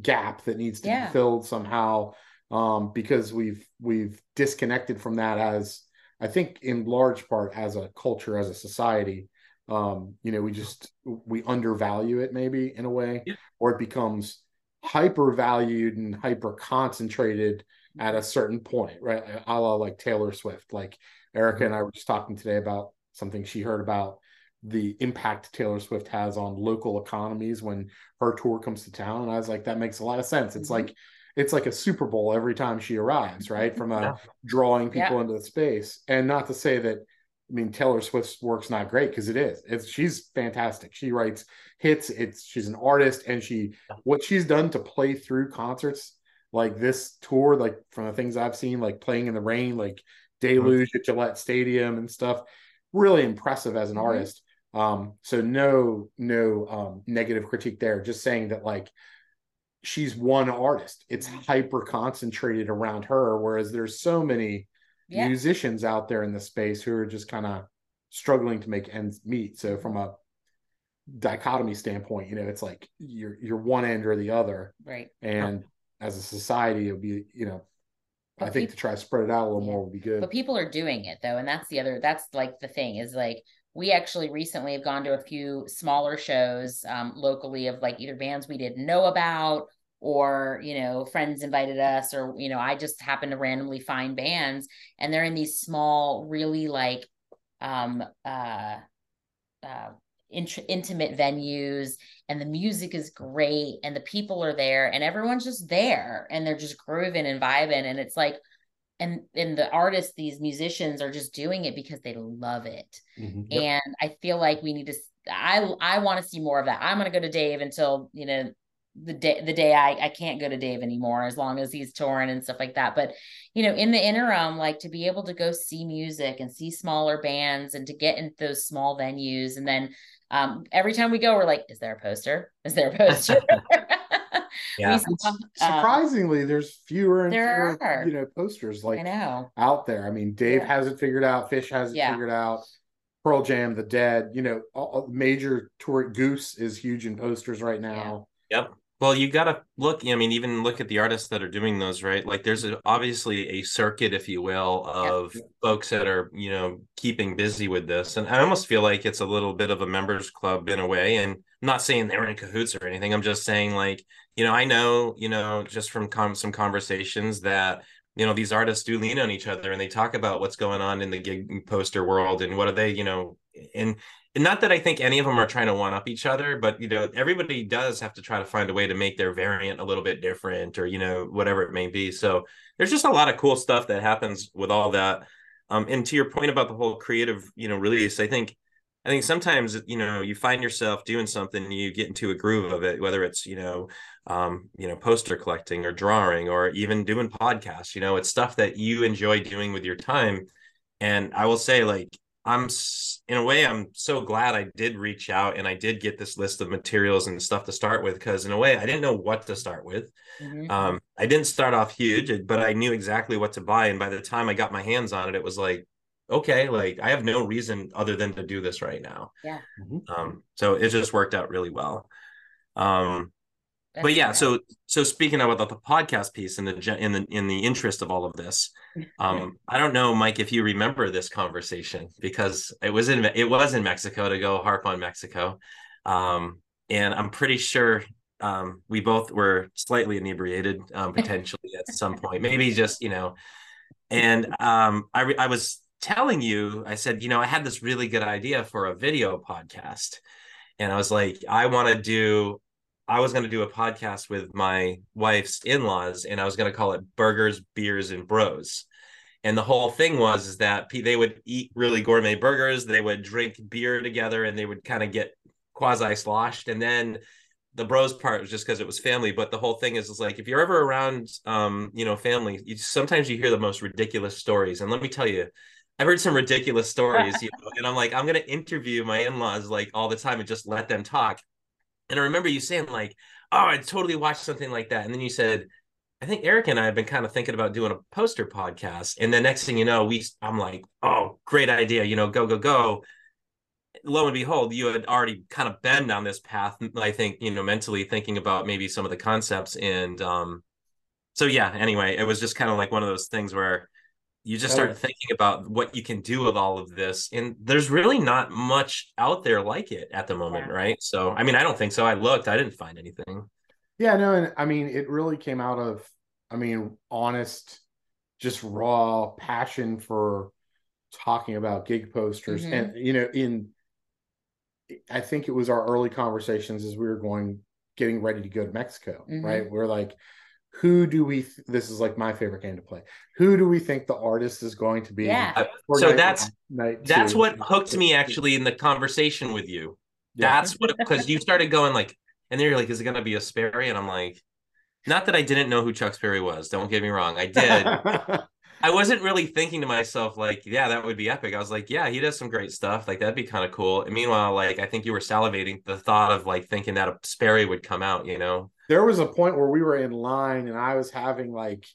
gap that needs to be filled somehow um, because we've we've disconnected from that as I think in large part as a culture as a society. Um, you know, we just we undervalue it maybe in a way, yeah. or it becomes hyper valued and hyper concentrated at a certain point, right? A la like Taylor Swift. Like Erica and I were just talking today about something she heard about the impact Taylor Swift has on local economies when her tour comes to town. And I was like, that makes a lot of sense. It's mm-hmm. like it's like a Super Bowl every time she arrives, right? From a yeah. drawing people yeah. into the space. And not to say that I mean Taylor Swift's work's not great because it is. It's she's fantastic. She writes hits. It's she's an artist and she what she's done to play through concerts like this tour, like from the things I've seen, like playing in the rain, like Deluge at Gillette Stadium and stuff, really impressive as an mm-hmm. artist. Um, so no, no um negative critique there. Just saying that like she's one artist. It's mm-hmm. hyper concentrated around her, whereas there's so many yeah. musicians out there in the space who are just kind of struggling to make ends meet. So from a dichotomy standpoint, you know, it's like you're you're one end or the other.
Right.
And as a society, it would be, you know, but I think people, to try to spread it out a little yeah. more would be good.
But people are doing it though, and that's the other. That's like the thing is like we actually recently have gone to a few smaller shows um, locally of like either bands we didn't know about or you know friends invited us or you know i just happen to randomly find bands and they're in these small really like um uh uh int- intimate venues and the music is great and the people are there and everyone's just there and they're just grooving and vibing and it's like and and the artists these musicians are just doing it because they love it mm-hmm. yep. and i feel like we need to i i want to see more of that i'm going to go to dave until you know the day the day I, I can't go to dave anymore as long as he's touring and stuff like that but you know in the interim like to be able to go see music and see smaller bands and to get into those small venues and then um, every time we go we're like is there a poster is there a poster
yeah. Saw, um, surprisingly, there's fewer and fewer, are. you know, posters like I know out there. I mean, Dave yeah. has it figured out. Phish has it yeah. figured out. Pearl Jam, The Dead, you know, all, major tour. Goose is huge in posters right now.
Yeah. Yep. Well, you got to look. I mean, even look at the artists that are doing those, right? Like, there's a, obviously a circuit, if you will, of yeah. folks that are, you know, keeping busy with this. And I almost feel like it's a little bit of a members club in a way. And I'm not saying they're in cahoots or anything. I'm just saying, like, you know, I know, you know, just from com- some conversations that you know these artists do lean on each other and they talk about what's going on in the gig poster world and what are they you know and not that I think any of them are trying to one up each other, but you know, everybody does have to try to find a way to make their variant a little bit different or you know, whatever it may be. So there's just a lot of cool stuff that happens with all that. Um, and to your point about the whole creative, you know, release, I think I think sometimes you know you find yourself doing something you get into a groove of it, whether it's you know, um, you know, poster collecting or drawing or even doing podcasts. You know, it's stuff that you enjoy doing with your time. And I will say, like, I'm in a way I'm so glad I did reach out and I did get this list of materials and stuff to start with because in a way I didn't know what to start with. Mm-hmm. Um, I didn't start off huge, but I knew exactly what to buy. And by the time I got my hands on it, it was like, okay, like I have no reason other than to do this right now.
Yeah.
Mm-hmm. Um, so it just worked out really well. Um, but yeah, so so speaking about the podcast piece in the in the in the interest of all of this, um, I don't know, Mike, if you remember this conversation because it was in it was in Mexico to go harp on Mexico, um, and I'm pretty sure um, we both were slightly inebriated um, potentially at some point, maybe just you know. And um, I re- I was telling you, I said, you know, I had this really good idea for a video podcast, and I was like, I want to do. I was going to do a podcast with my wife's in-laws, and I was going to call it Burgers, Beers, and Bros. And the whole thing was is that they would eat really gourmet burgers, they would drink beer together, and they would kind of get quasi sloshed, and then the bros part was just because it was family but the whole thing is, is like if you're ever around um you know family you sometimes you hear the most ridiculous stories. And let me tell you i've heard some ridiculous stories you know, and i'm like i'm gonna interview my in-laws like all the time and just let them talk and i remember you saying like oh i'd totally watch something like that and then you said i think eric and i have been kind of thinking about doing a poster podcast and the next thing you know we i'm like oh great idea you know go go go lo and behold, you had already kind of been down this path. I think you know mentally thinking about maybe some of the concepts, and um, so yeah. Anyway, it was just kind of like one of those things where you just start thinking about what you can do with all of this, and there's really not much out there like it at the moment, yeah. right? So, I mean, I don't think so. I looked, I didn't find anything.
Yeah, no, and I mean, it really came out of, I mean, honest, just raw passion for talking about gig posters, mm-hmm. and you know, in I think it was our early conversations as we were going, getting ready to go to Mexico, mm-hmm. right? We're like, who do we? Th- this is like my favorite game to play. Who do we think the artist is going to be?
Yeah. Uh,
so that's that's two. what hooked me actually in the conversation with you. Yeah. That's what because you started going like, and then you're like, is it going to be a Sperry? And I'm like, not that I didn't know who Chuck Sperry was. Don't get me wrong, I did. I wasn't really thinking to myself like, yeah, that would be epic. I was like, yeah, he does some great stuff. Like that'd be kind of cool. And meanwhile, like I think you were salivating the thought of like thinking that a Sperry would come out, you know.
There was a point where we were in line and I was having like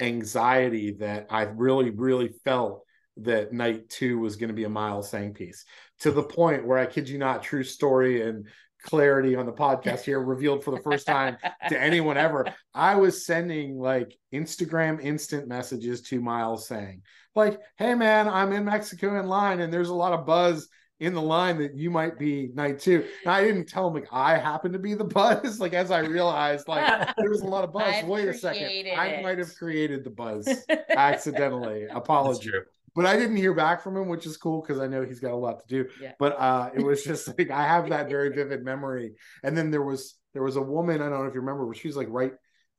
anxiety that I really, really felt that night two was going to be a Miles Tsang piece to the point where I kid you not, true story and clarity on the podcast here revealed for the first time to anyone ever. I was sending like Instagram instant messages to Miles saying, like, hey man, I'm in Mexico in line and there's a lot of buzz in the line that you might be night two. And I didn't tell him like I happen to be the buzz. Like as I realized, like there was a lot of buzz.
I've
Wait a second.
It.
I might have created the buzz accidentally. Apology but I didn't hear back from him, which is cool because I know he's got a lot to do.
Yeah.
But uh, it was just like I have that very vivid memory. And then there was there was a woman I don't know if you remember, but she's like right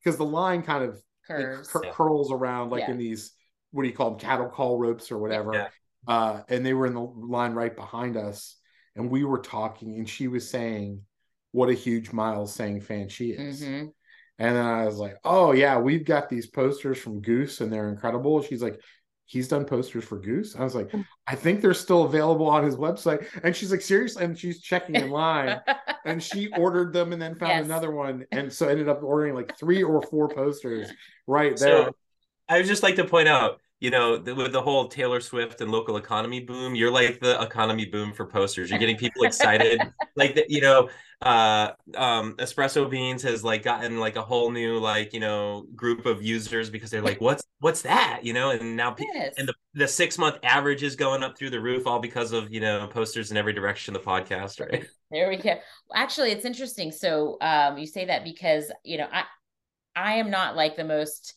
because the line kind of
Curves.
cur- yeah. curls around like yeah. in these what do you call them cattle call ropes or whatever. Yeah. Uh, and they were in the line right behind us, and we were talking, and she was saying what a huge Miles Tsang fan she is. Mm-hmm. And then I was like, "Oh yeah, we've got these posters from Goose, and they're incredible." She's like, he's done posters for Goose. I was like. I think they're still available on his website. And she's like, seriously? And she's checking in line and she ordered them and then found yes. another one. And so ended up ordering like three or four posters right there. So
I would just like to point out you know, the, with the whole Taylor Swift and local economy boom, you're like the economy boom for posters. You're getting people excited. like, the, you know, uh, um, Expresso Beans has like gotten like a whole new like you know group of users because they're like, what's what's that? You know, and now yes. and the the six month average is going up through the roof all because of you know posters in every direction. The podcast, right?
There we go. Actually, it's interesting. So um, you say that because you know I I am not like the most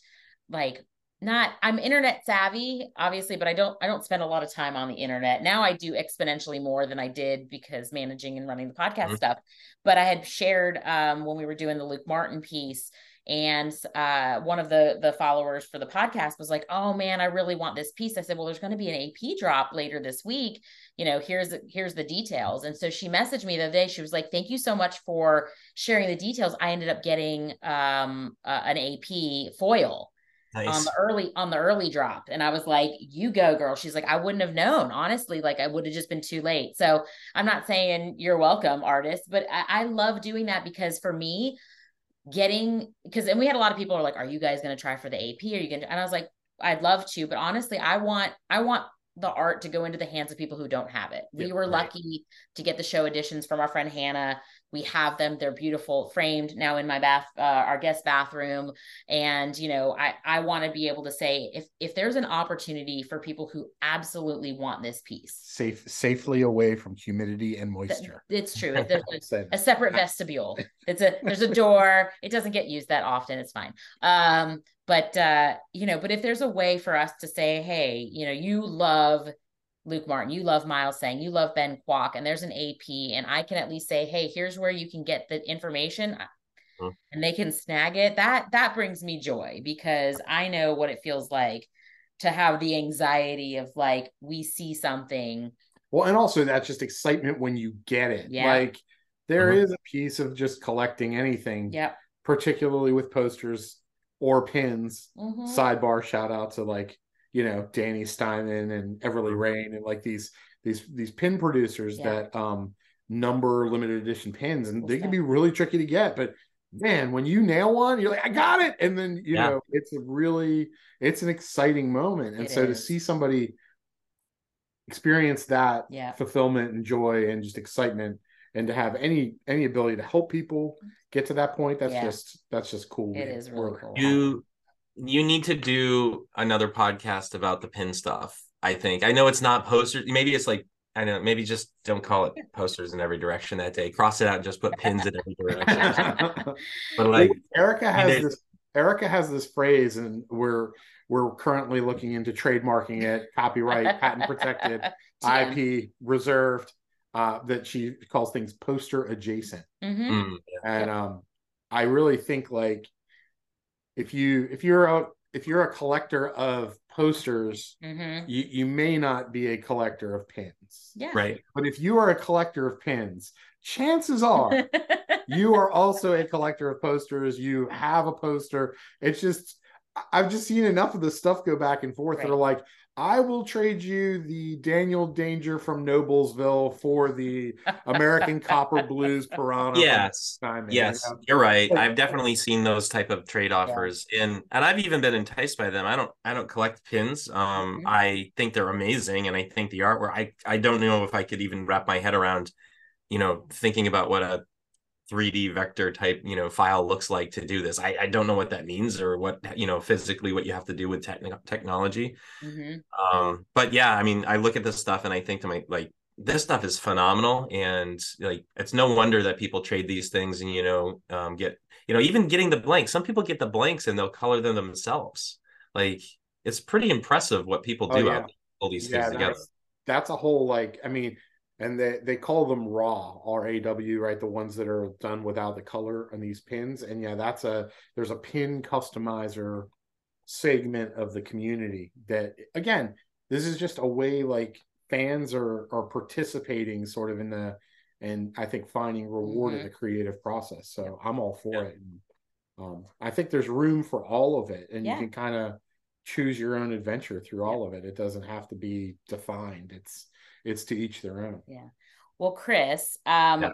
like not i'm internet savvy obviously but i don't i don't spend a lot of time on the internet. Now i do exponentially more than i did because managing and running the podcast mm-hmm. stuff but i had shared um, when we were doing the luke martin piece and uh, one of the the followers for the podcast was like oh man i really want this piece. I said well there's going to be an ap drop later this week. You know here's here's the details. And so she messaged me the other day. She was like thank you so much for sharing the details. I ended up getting um, uh, an ap foil nice. on the early on the early drop and i was like you go girl she's like i wouldn't have known honestly like i would have just been too late so i'm not saying you're welcome artist but i, I love doing that because for me getting because and we had a lot of people are like are you guys going to try for the ap are you going to and i was like i'd love to but honestly i want i want the art to go into the hands of people who don't have it. We were right. lucky to get the show editions from our friend Hannah. We have them; they're beautiful, framed now in my bath, uh, our guest bathroom. And you know, I I want to be able to say if if there's an opportunity for people who absolutely want this piece,
safe safely away from humidity and moisture.
It's true. There's a, a separate vestibule. It's a there's a door. It doesn't get used that often. It's fine. Um, but uh, you know, but if there's a way for us to say, hey, you know, you love Luke Martin, you love Miles Tsang, you love Ben Kwok, and there's an AP, and I can at least say, hey, here's where you can get the information. Mm-hmm. And they can snag it. That that brings me joy because I know what it feels like to have the anxiety of like we see something.
Well, and also that's just excitement when you get it. Yeah. Like there mm-hmm. is a piece of just collecting anything.
Yep.
Particularly with posters or pins. Mm-hmm. Sidebar shout out to like, you know, Danny Steinman and Everly mm-hmm. Rain and like these these these pin producers yeah. that um number limited edition pins and they can be really tricky to get, but man, when you nail one, you're like, I got it. And then, you yeah. know, it's a really, it's an exciting moment. And it so is. to see somebody experience that
yeah.
fulfillment and joy and just excitement and to have any any ability to help people get to that point that's yeah. just that's just cool
it is really cool
you you need to do another podcast about the pin stuff i think i know it's not posters maybe it's like I know maybe just don't call it posters in every direction that day. Cross it out and just put pins in every direction.
but like Erica has this Erica has this phrase and we're we're currently looking into trademarking it, copyright, patent protected, IP reserved, uh, that she calls things poster adjacent.
Mm-hmm. Mm,
and um I really think like if you if you're a if you're a collector of posters,
mm-hmm.
you, you may not be a collector of pins.
Yeah.
Right.
But if you are a collector of pins, chances are you are also a collector of posters. You have a poster. It's just I've just seen enough of this stuff go back and forth right. that are like, I will trade you the Daniel Danger from Noblesville for the American Copper Blues Piranha.
Yes, yes, you are right. I've definitely seen those type of trade offers, yeah. and and I've even been enticed by them. I don't I don't collect pins. Um, mm-hmm. I think they're amazing, and I think the artwork. I I don't know if I could even wrap my head around, you know, thinking about what a 3D vector type, you know, file looks like to do this. I, I don't know what that means or what, you know, physically what you have to do with technical technology.
Mm-hmm.
Um, but yeah, I mean, I look at this stuff and I think to my like this stuff is phenomenal and like it's no wonder that people trade these things and you know um, get you know even getting the blanks some people get the blanks and they'll color them themselves like it's pretty impressive what people oh, do oh, yeah. out all these yeah, things together
that's a whole like i mean and they they call them raw r-a-w right? The ones that are done without the color on these pins. And yeah that's a there's a pin customizer segment of the community that again this is just a way like fans are are participating sort of in the and i think finding reward mm-hmm. in the creative process. So i'm all for yeah. it. And, um, i think there's room for all of it and yeah. you can kind of choose your own adventure through all of it. It doesn't have to be defined. It's it's to each their own.
Yeah. Well, Chris, um, yeah.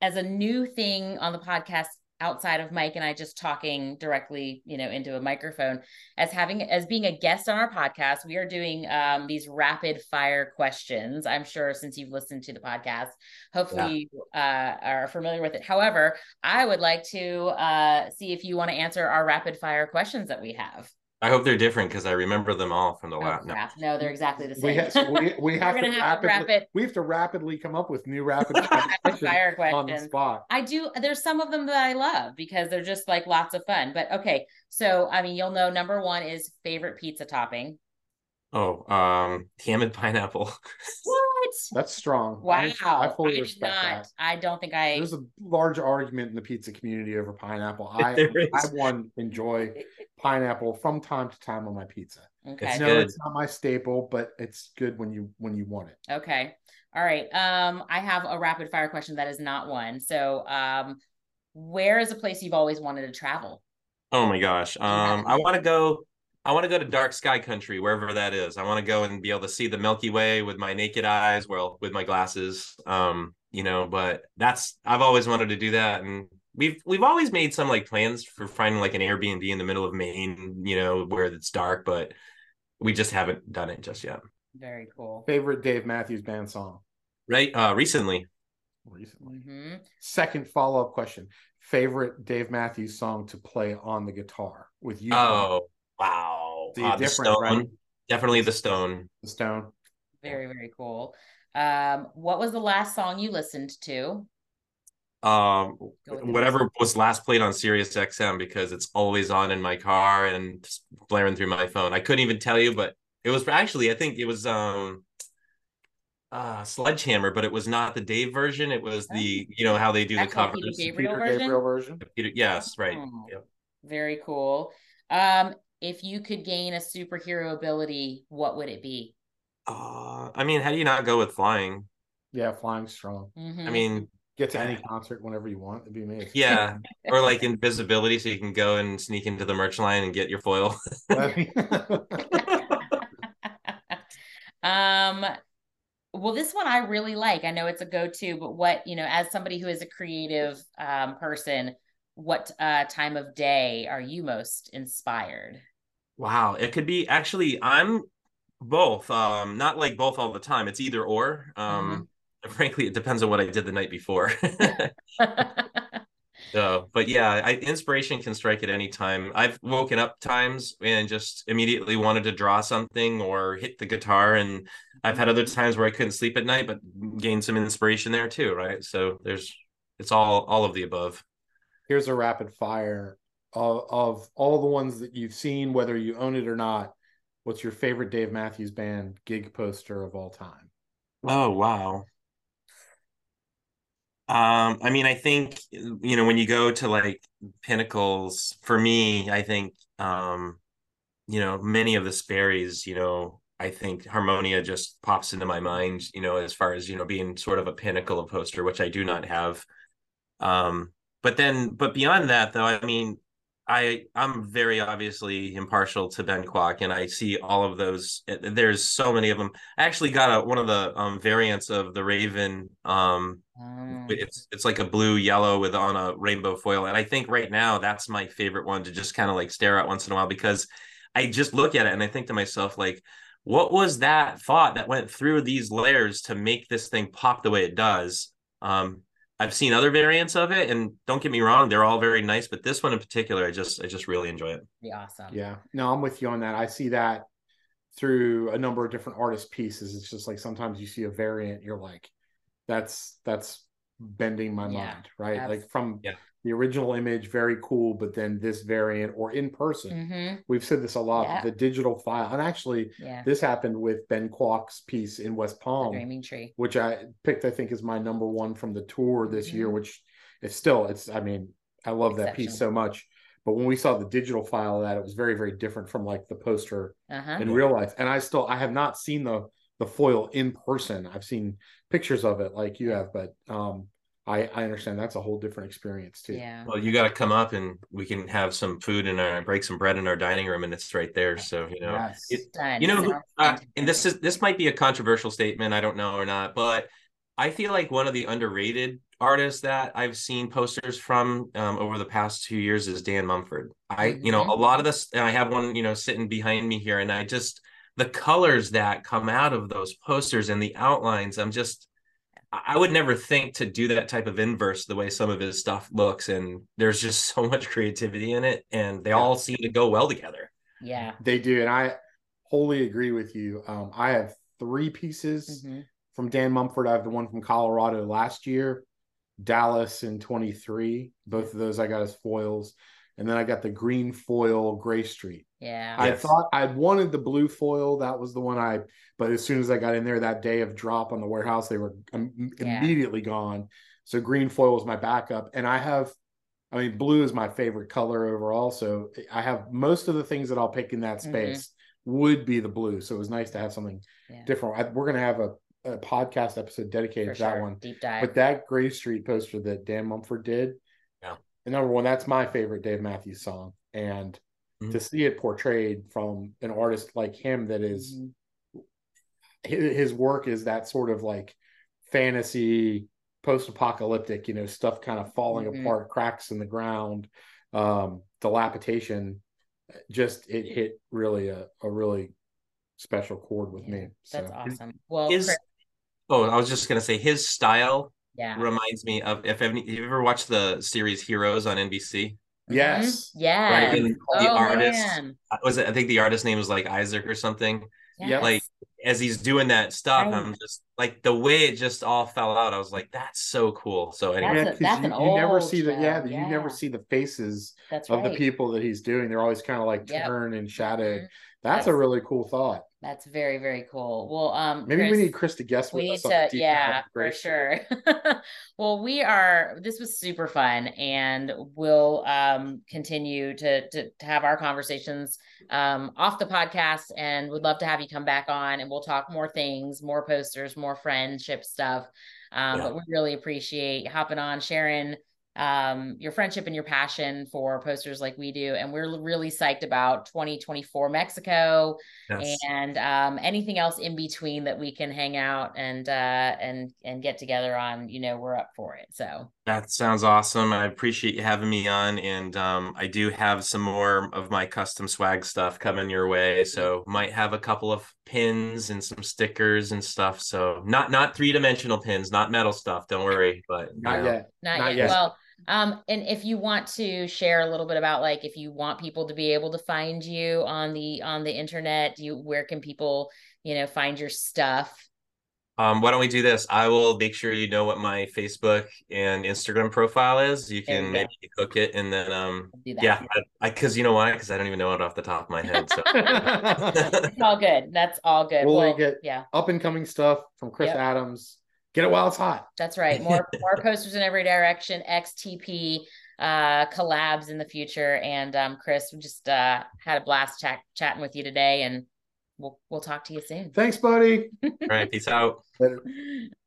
as a new thing on the podcast outside of Mike and I just talking directly, you know, into a microphone, as having as being a guest on our podcast, we are doing um, these rapid fire questions. I'm sure since you've listened to the podcast, hopefully yeah. you uh, are familiar with it. However, I would like to uh, see if you want to answer our rapid fire questions that we have.
I hope they're different because I remember them all from the oh, last.
No. no, they're exactly the same.
We have, we, we have to have rapidly, rapid, we have to rapidly come up with new rapid fire questions on the spot.
I do. There's some of them that I love because they're just like lots of fun. But okay, so I mean, you'll know number one is favorite pizza topping.
Oh, um, ham and pineapple.
What?
That's strong.
Wow. I, I fully I respect not, that. I don't think I.
There's a large argument in the pizza community over pineapple. I, I one enjoy pineapple from time to time on my pizza.
Okay.
It's, no, it's not my staple, but it's good when you when you want it.
Okay. All right. Um, I have a rapid fire question that is not one. So, um, where is a place you've always wanted to travel?
Oh my gosh. Um, I want to go I want to go to dark sky country, wherever that is. I want to go and be able to see the Milky Way with my naked eyes, well, with my glasses. Um, you know, but that's I've always wanted to do that. And we've we've always made some like plans for finding like an Airbnb in the middle of Maine, you know, where it's dark, but we just haven't done it just yet.
Very cool.
Favorite Dave Matthews Band song?
Right. Uh recently.
Recently.
Mm-hmm.
Second follow-up question. Favorite Dave Matthews song to play on the guitar with you?
Oh, Wow. Uh, the stone. Right? Definitely the stone.
The stone.
Very, very cool. Um, what was the last song you listened to?
um
Go with
whatever was last played on Sirius XM because it's always on in my car and just blaring through my phone. I couldn't even tell you, but it was actually I think it was um uh Sledgehammer, but it was not the Dave version. It was the you know how they do
That's
the
what Peter. Gabriel
Peter
version?
Gabriel version.
Peter- Yes, right.
Oh.
Yep.
Very cool. Um, if you could gain a superhero ability, what would it be?
Uh, I mean, how do you not go with flying?
Yeah, flying strong.
Mhm.
I mean,
Get to any concert whenever you want. It'd be amazing.
yeah, or like invisibility, so you can go and sneak into the merch line and get your foil.
um, well, this one I really like. I know it's a go-to, but what, you know, as somebody who is a creative um person, what uh time of day are you most inspired?
Wow, it could be actually I'm both. Um, not like both all the time. It's either or. Um, frankly, it depends on what I did the night before. So, but yeah, I, inspiration can strike at any time. I've woken up times and just immediately wanted to draw something or hit the guitar, and I've had other times where I couldn't sleep at night, but gained some inspiration there too, right? So there's it's all all of the above.
Here's a rapid fire of, of all the ones that you've seen, whether you own it or not. What's your favorite Dave Matthews Band gig poster of all time?
Oh wow. Um, I mean, I think you know when you go to like pinnacles, for me, I think um, you know many of the Sperry's, you know, I think Harmonia just pops into my mind, you know, as far as you know being sort of a pinnacle of poster, which I do not have. Um, but then, but beyond that, though, I mean, I I'm very obviously impartial to Ben Kwok, and I see all of those. eh, There's so many of them. I actually got a, one of the um, variants of the Raven. Um,
Oh.
it's it's like a blue yellow with on a rainbow foil, and I think right now that's my favorite one to just kind of like stare at once in a while because I just look at it and I think to myself like, what was that thought that went through these layers to make this thing pop the way it does? Um, I've seen other variants of it, and don't get me wrong, they're all very nice, but this one in particular, I just I just really enjoy it.
Be awesome.
Yeah, no, I'm with you on that. I see that through a number of different artist pieces. It's just like sometimes you see a variant, you're like, that's that's bending my
Yeah,
mind, right?
abs-
Like from
Yeah.
the original image, very cool, but then this variant or in person.
Mm-hmm.
We've said this a lot.
Yeah.
The digital file, and actually,
Yeah.
this happened with Ben Kwok's piece in West
The
Palm,
dreaming tree.
which I picked. I think is my number one from the tour this year.
Mhm.
Which it's still, it's. I mean, I love that piece so much. But when we saw the digital file of that, it was very, very different from like the poster
Uh-huh.
in real life. And I still, I have not seen the the foil in person. I've seen pictures of it like you have, but um, I I understand that's a whole different experience too.
Yeah.
Well, you got to come up and we can have some food and our break some bread in our dining room, and it's right there. So you know,
Yes.
it- you know,
Sounds
uh, and this is this might be a controversial statement. I don't know or not, but I feel like one of the underrated artists that I've seen posters from um, over the past two years is Dan Mumford. I, you know, a lot of this, and I have one, you know, sitting behind me here, and I just the colors that come out of those posters and the outlines. I'm just, I I would never think to do that type of inverse the way some of his stuff looks, and there's just so much creativity in it, and they all seem to go well together.
Yeah.
They do, and I wholly agree with you. Um, I have three pieces
Mhm.
from Dan Mumford. I have the one from Colorado last year, Dallas in 23. Both of those I got as foils. And then I got the green foil Grey Street.
Yeah.
I
Yes.
thought I wanted the blue foil. That was the one I, but as soon as I got in there that day of drop on the warehouse, they were im-
Yeah.
immediately gone. So green foil was my backup. And I have, I mean, blue is my favorite color overall. So I have most of the things that I'll pick in that
Mhm.
space would be the blue. So it was nice to have something
Yeah.
different. I, we're going to have a, a podcast episode dedicated
For
to that one.
Deep dive.
But that Grey Street poster that Dan Mumford did,
Yeah.
And number one, that's my favorite Dave Matthews song. And
Mhm.
to see it portrayed from an artist like him that is
Mhm.
his, his work is that sort of like fantasy post-apocalyptic you know stuff kind of falling
Mhm.
apart cracks in the ground um dilapidation just it hit really a, a really special chord with
Yeah,
me so
That's awesome. Well,
His,
Chris-
oh, I was just gonna say his style
yeah.
reminds me of if any, you ever watched the series Heroes on NBC?
yes
Mhm. Yeah.
Right, and the
oh,
artist-
man.
Uh, Was it? I think the artist name was like Isaac or something.
Yeah.
Like as he's doing that stuff,
Right.
I'm just like the way it just all fell out. I was like, that's so cool. So anyway,
That's
Yeah,
a- that's
you,
an
you never
old
see the yeah,
show,
you never see the faces
That's
of
right.
the people that he's doing. They're always kind of like
Yep.
turned and shadowed.
Mhm.
That's a really cool thought.
That's very, very cool. Well, um,
Maybe
Chris,
we need Chris to guess.
we need
us. on the
to, yeah, for sure. well, we are. This was super fun, and we'll um continue to to, to have our conversations um off the podcast, and would love to have you come back on, and we'll talk more things, more posters, more friendship stuff. Um,
Yeah.
but we really appreciate hopping on, sharing um your friendship and your passion for posters like we do and we're really psyched about 2024 mexico
yes.
and um, anything else in between that we can hang out and uh, and and get together on, you know, we're up for it. So
That sounds awesome. I appreciate you having me on. And um, I do have some more of my custom swag stuff coming your way. So might have a couple of pins and some stickers and stuff. So not not three dimensional pins, not metal stuff. Don't worry. But you
Not
know,
yet.
not,
Not
yet.
yet.
Well, um, and if you want to share a little bit about like if you want people to be able to find you on the on the internet, you where can people you know find your stuff?
Um, why don't we do this? I will make sure you know what my Facebook and Instagram profile is. You can
you
maybe hook it and then um
Do that.
yeah, I because you know why? Because I don't even know it off the top of my head. So
It's all good. That's all good.
We'll
well,
link it.
yeah.
Up and coming stuff from Chris
Yep.
Adams. Get it while it's hot.
That's right. More more posters in every direction. XTP uh collabs in the future. And um Chris, we just uh had a blast chat chatting with you today and we'll we'll talk to you soon.
Thanks, buddy.
all right, peace out.
Later.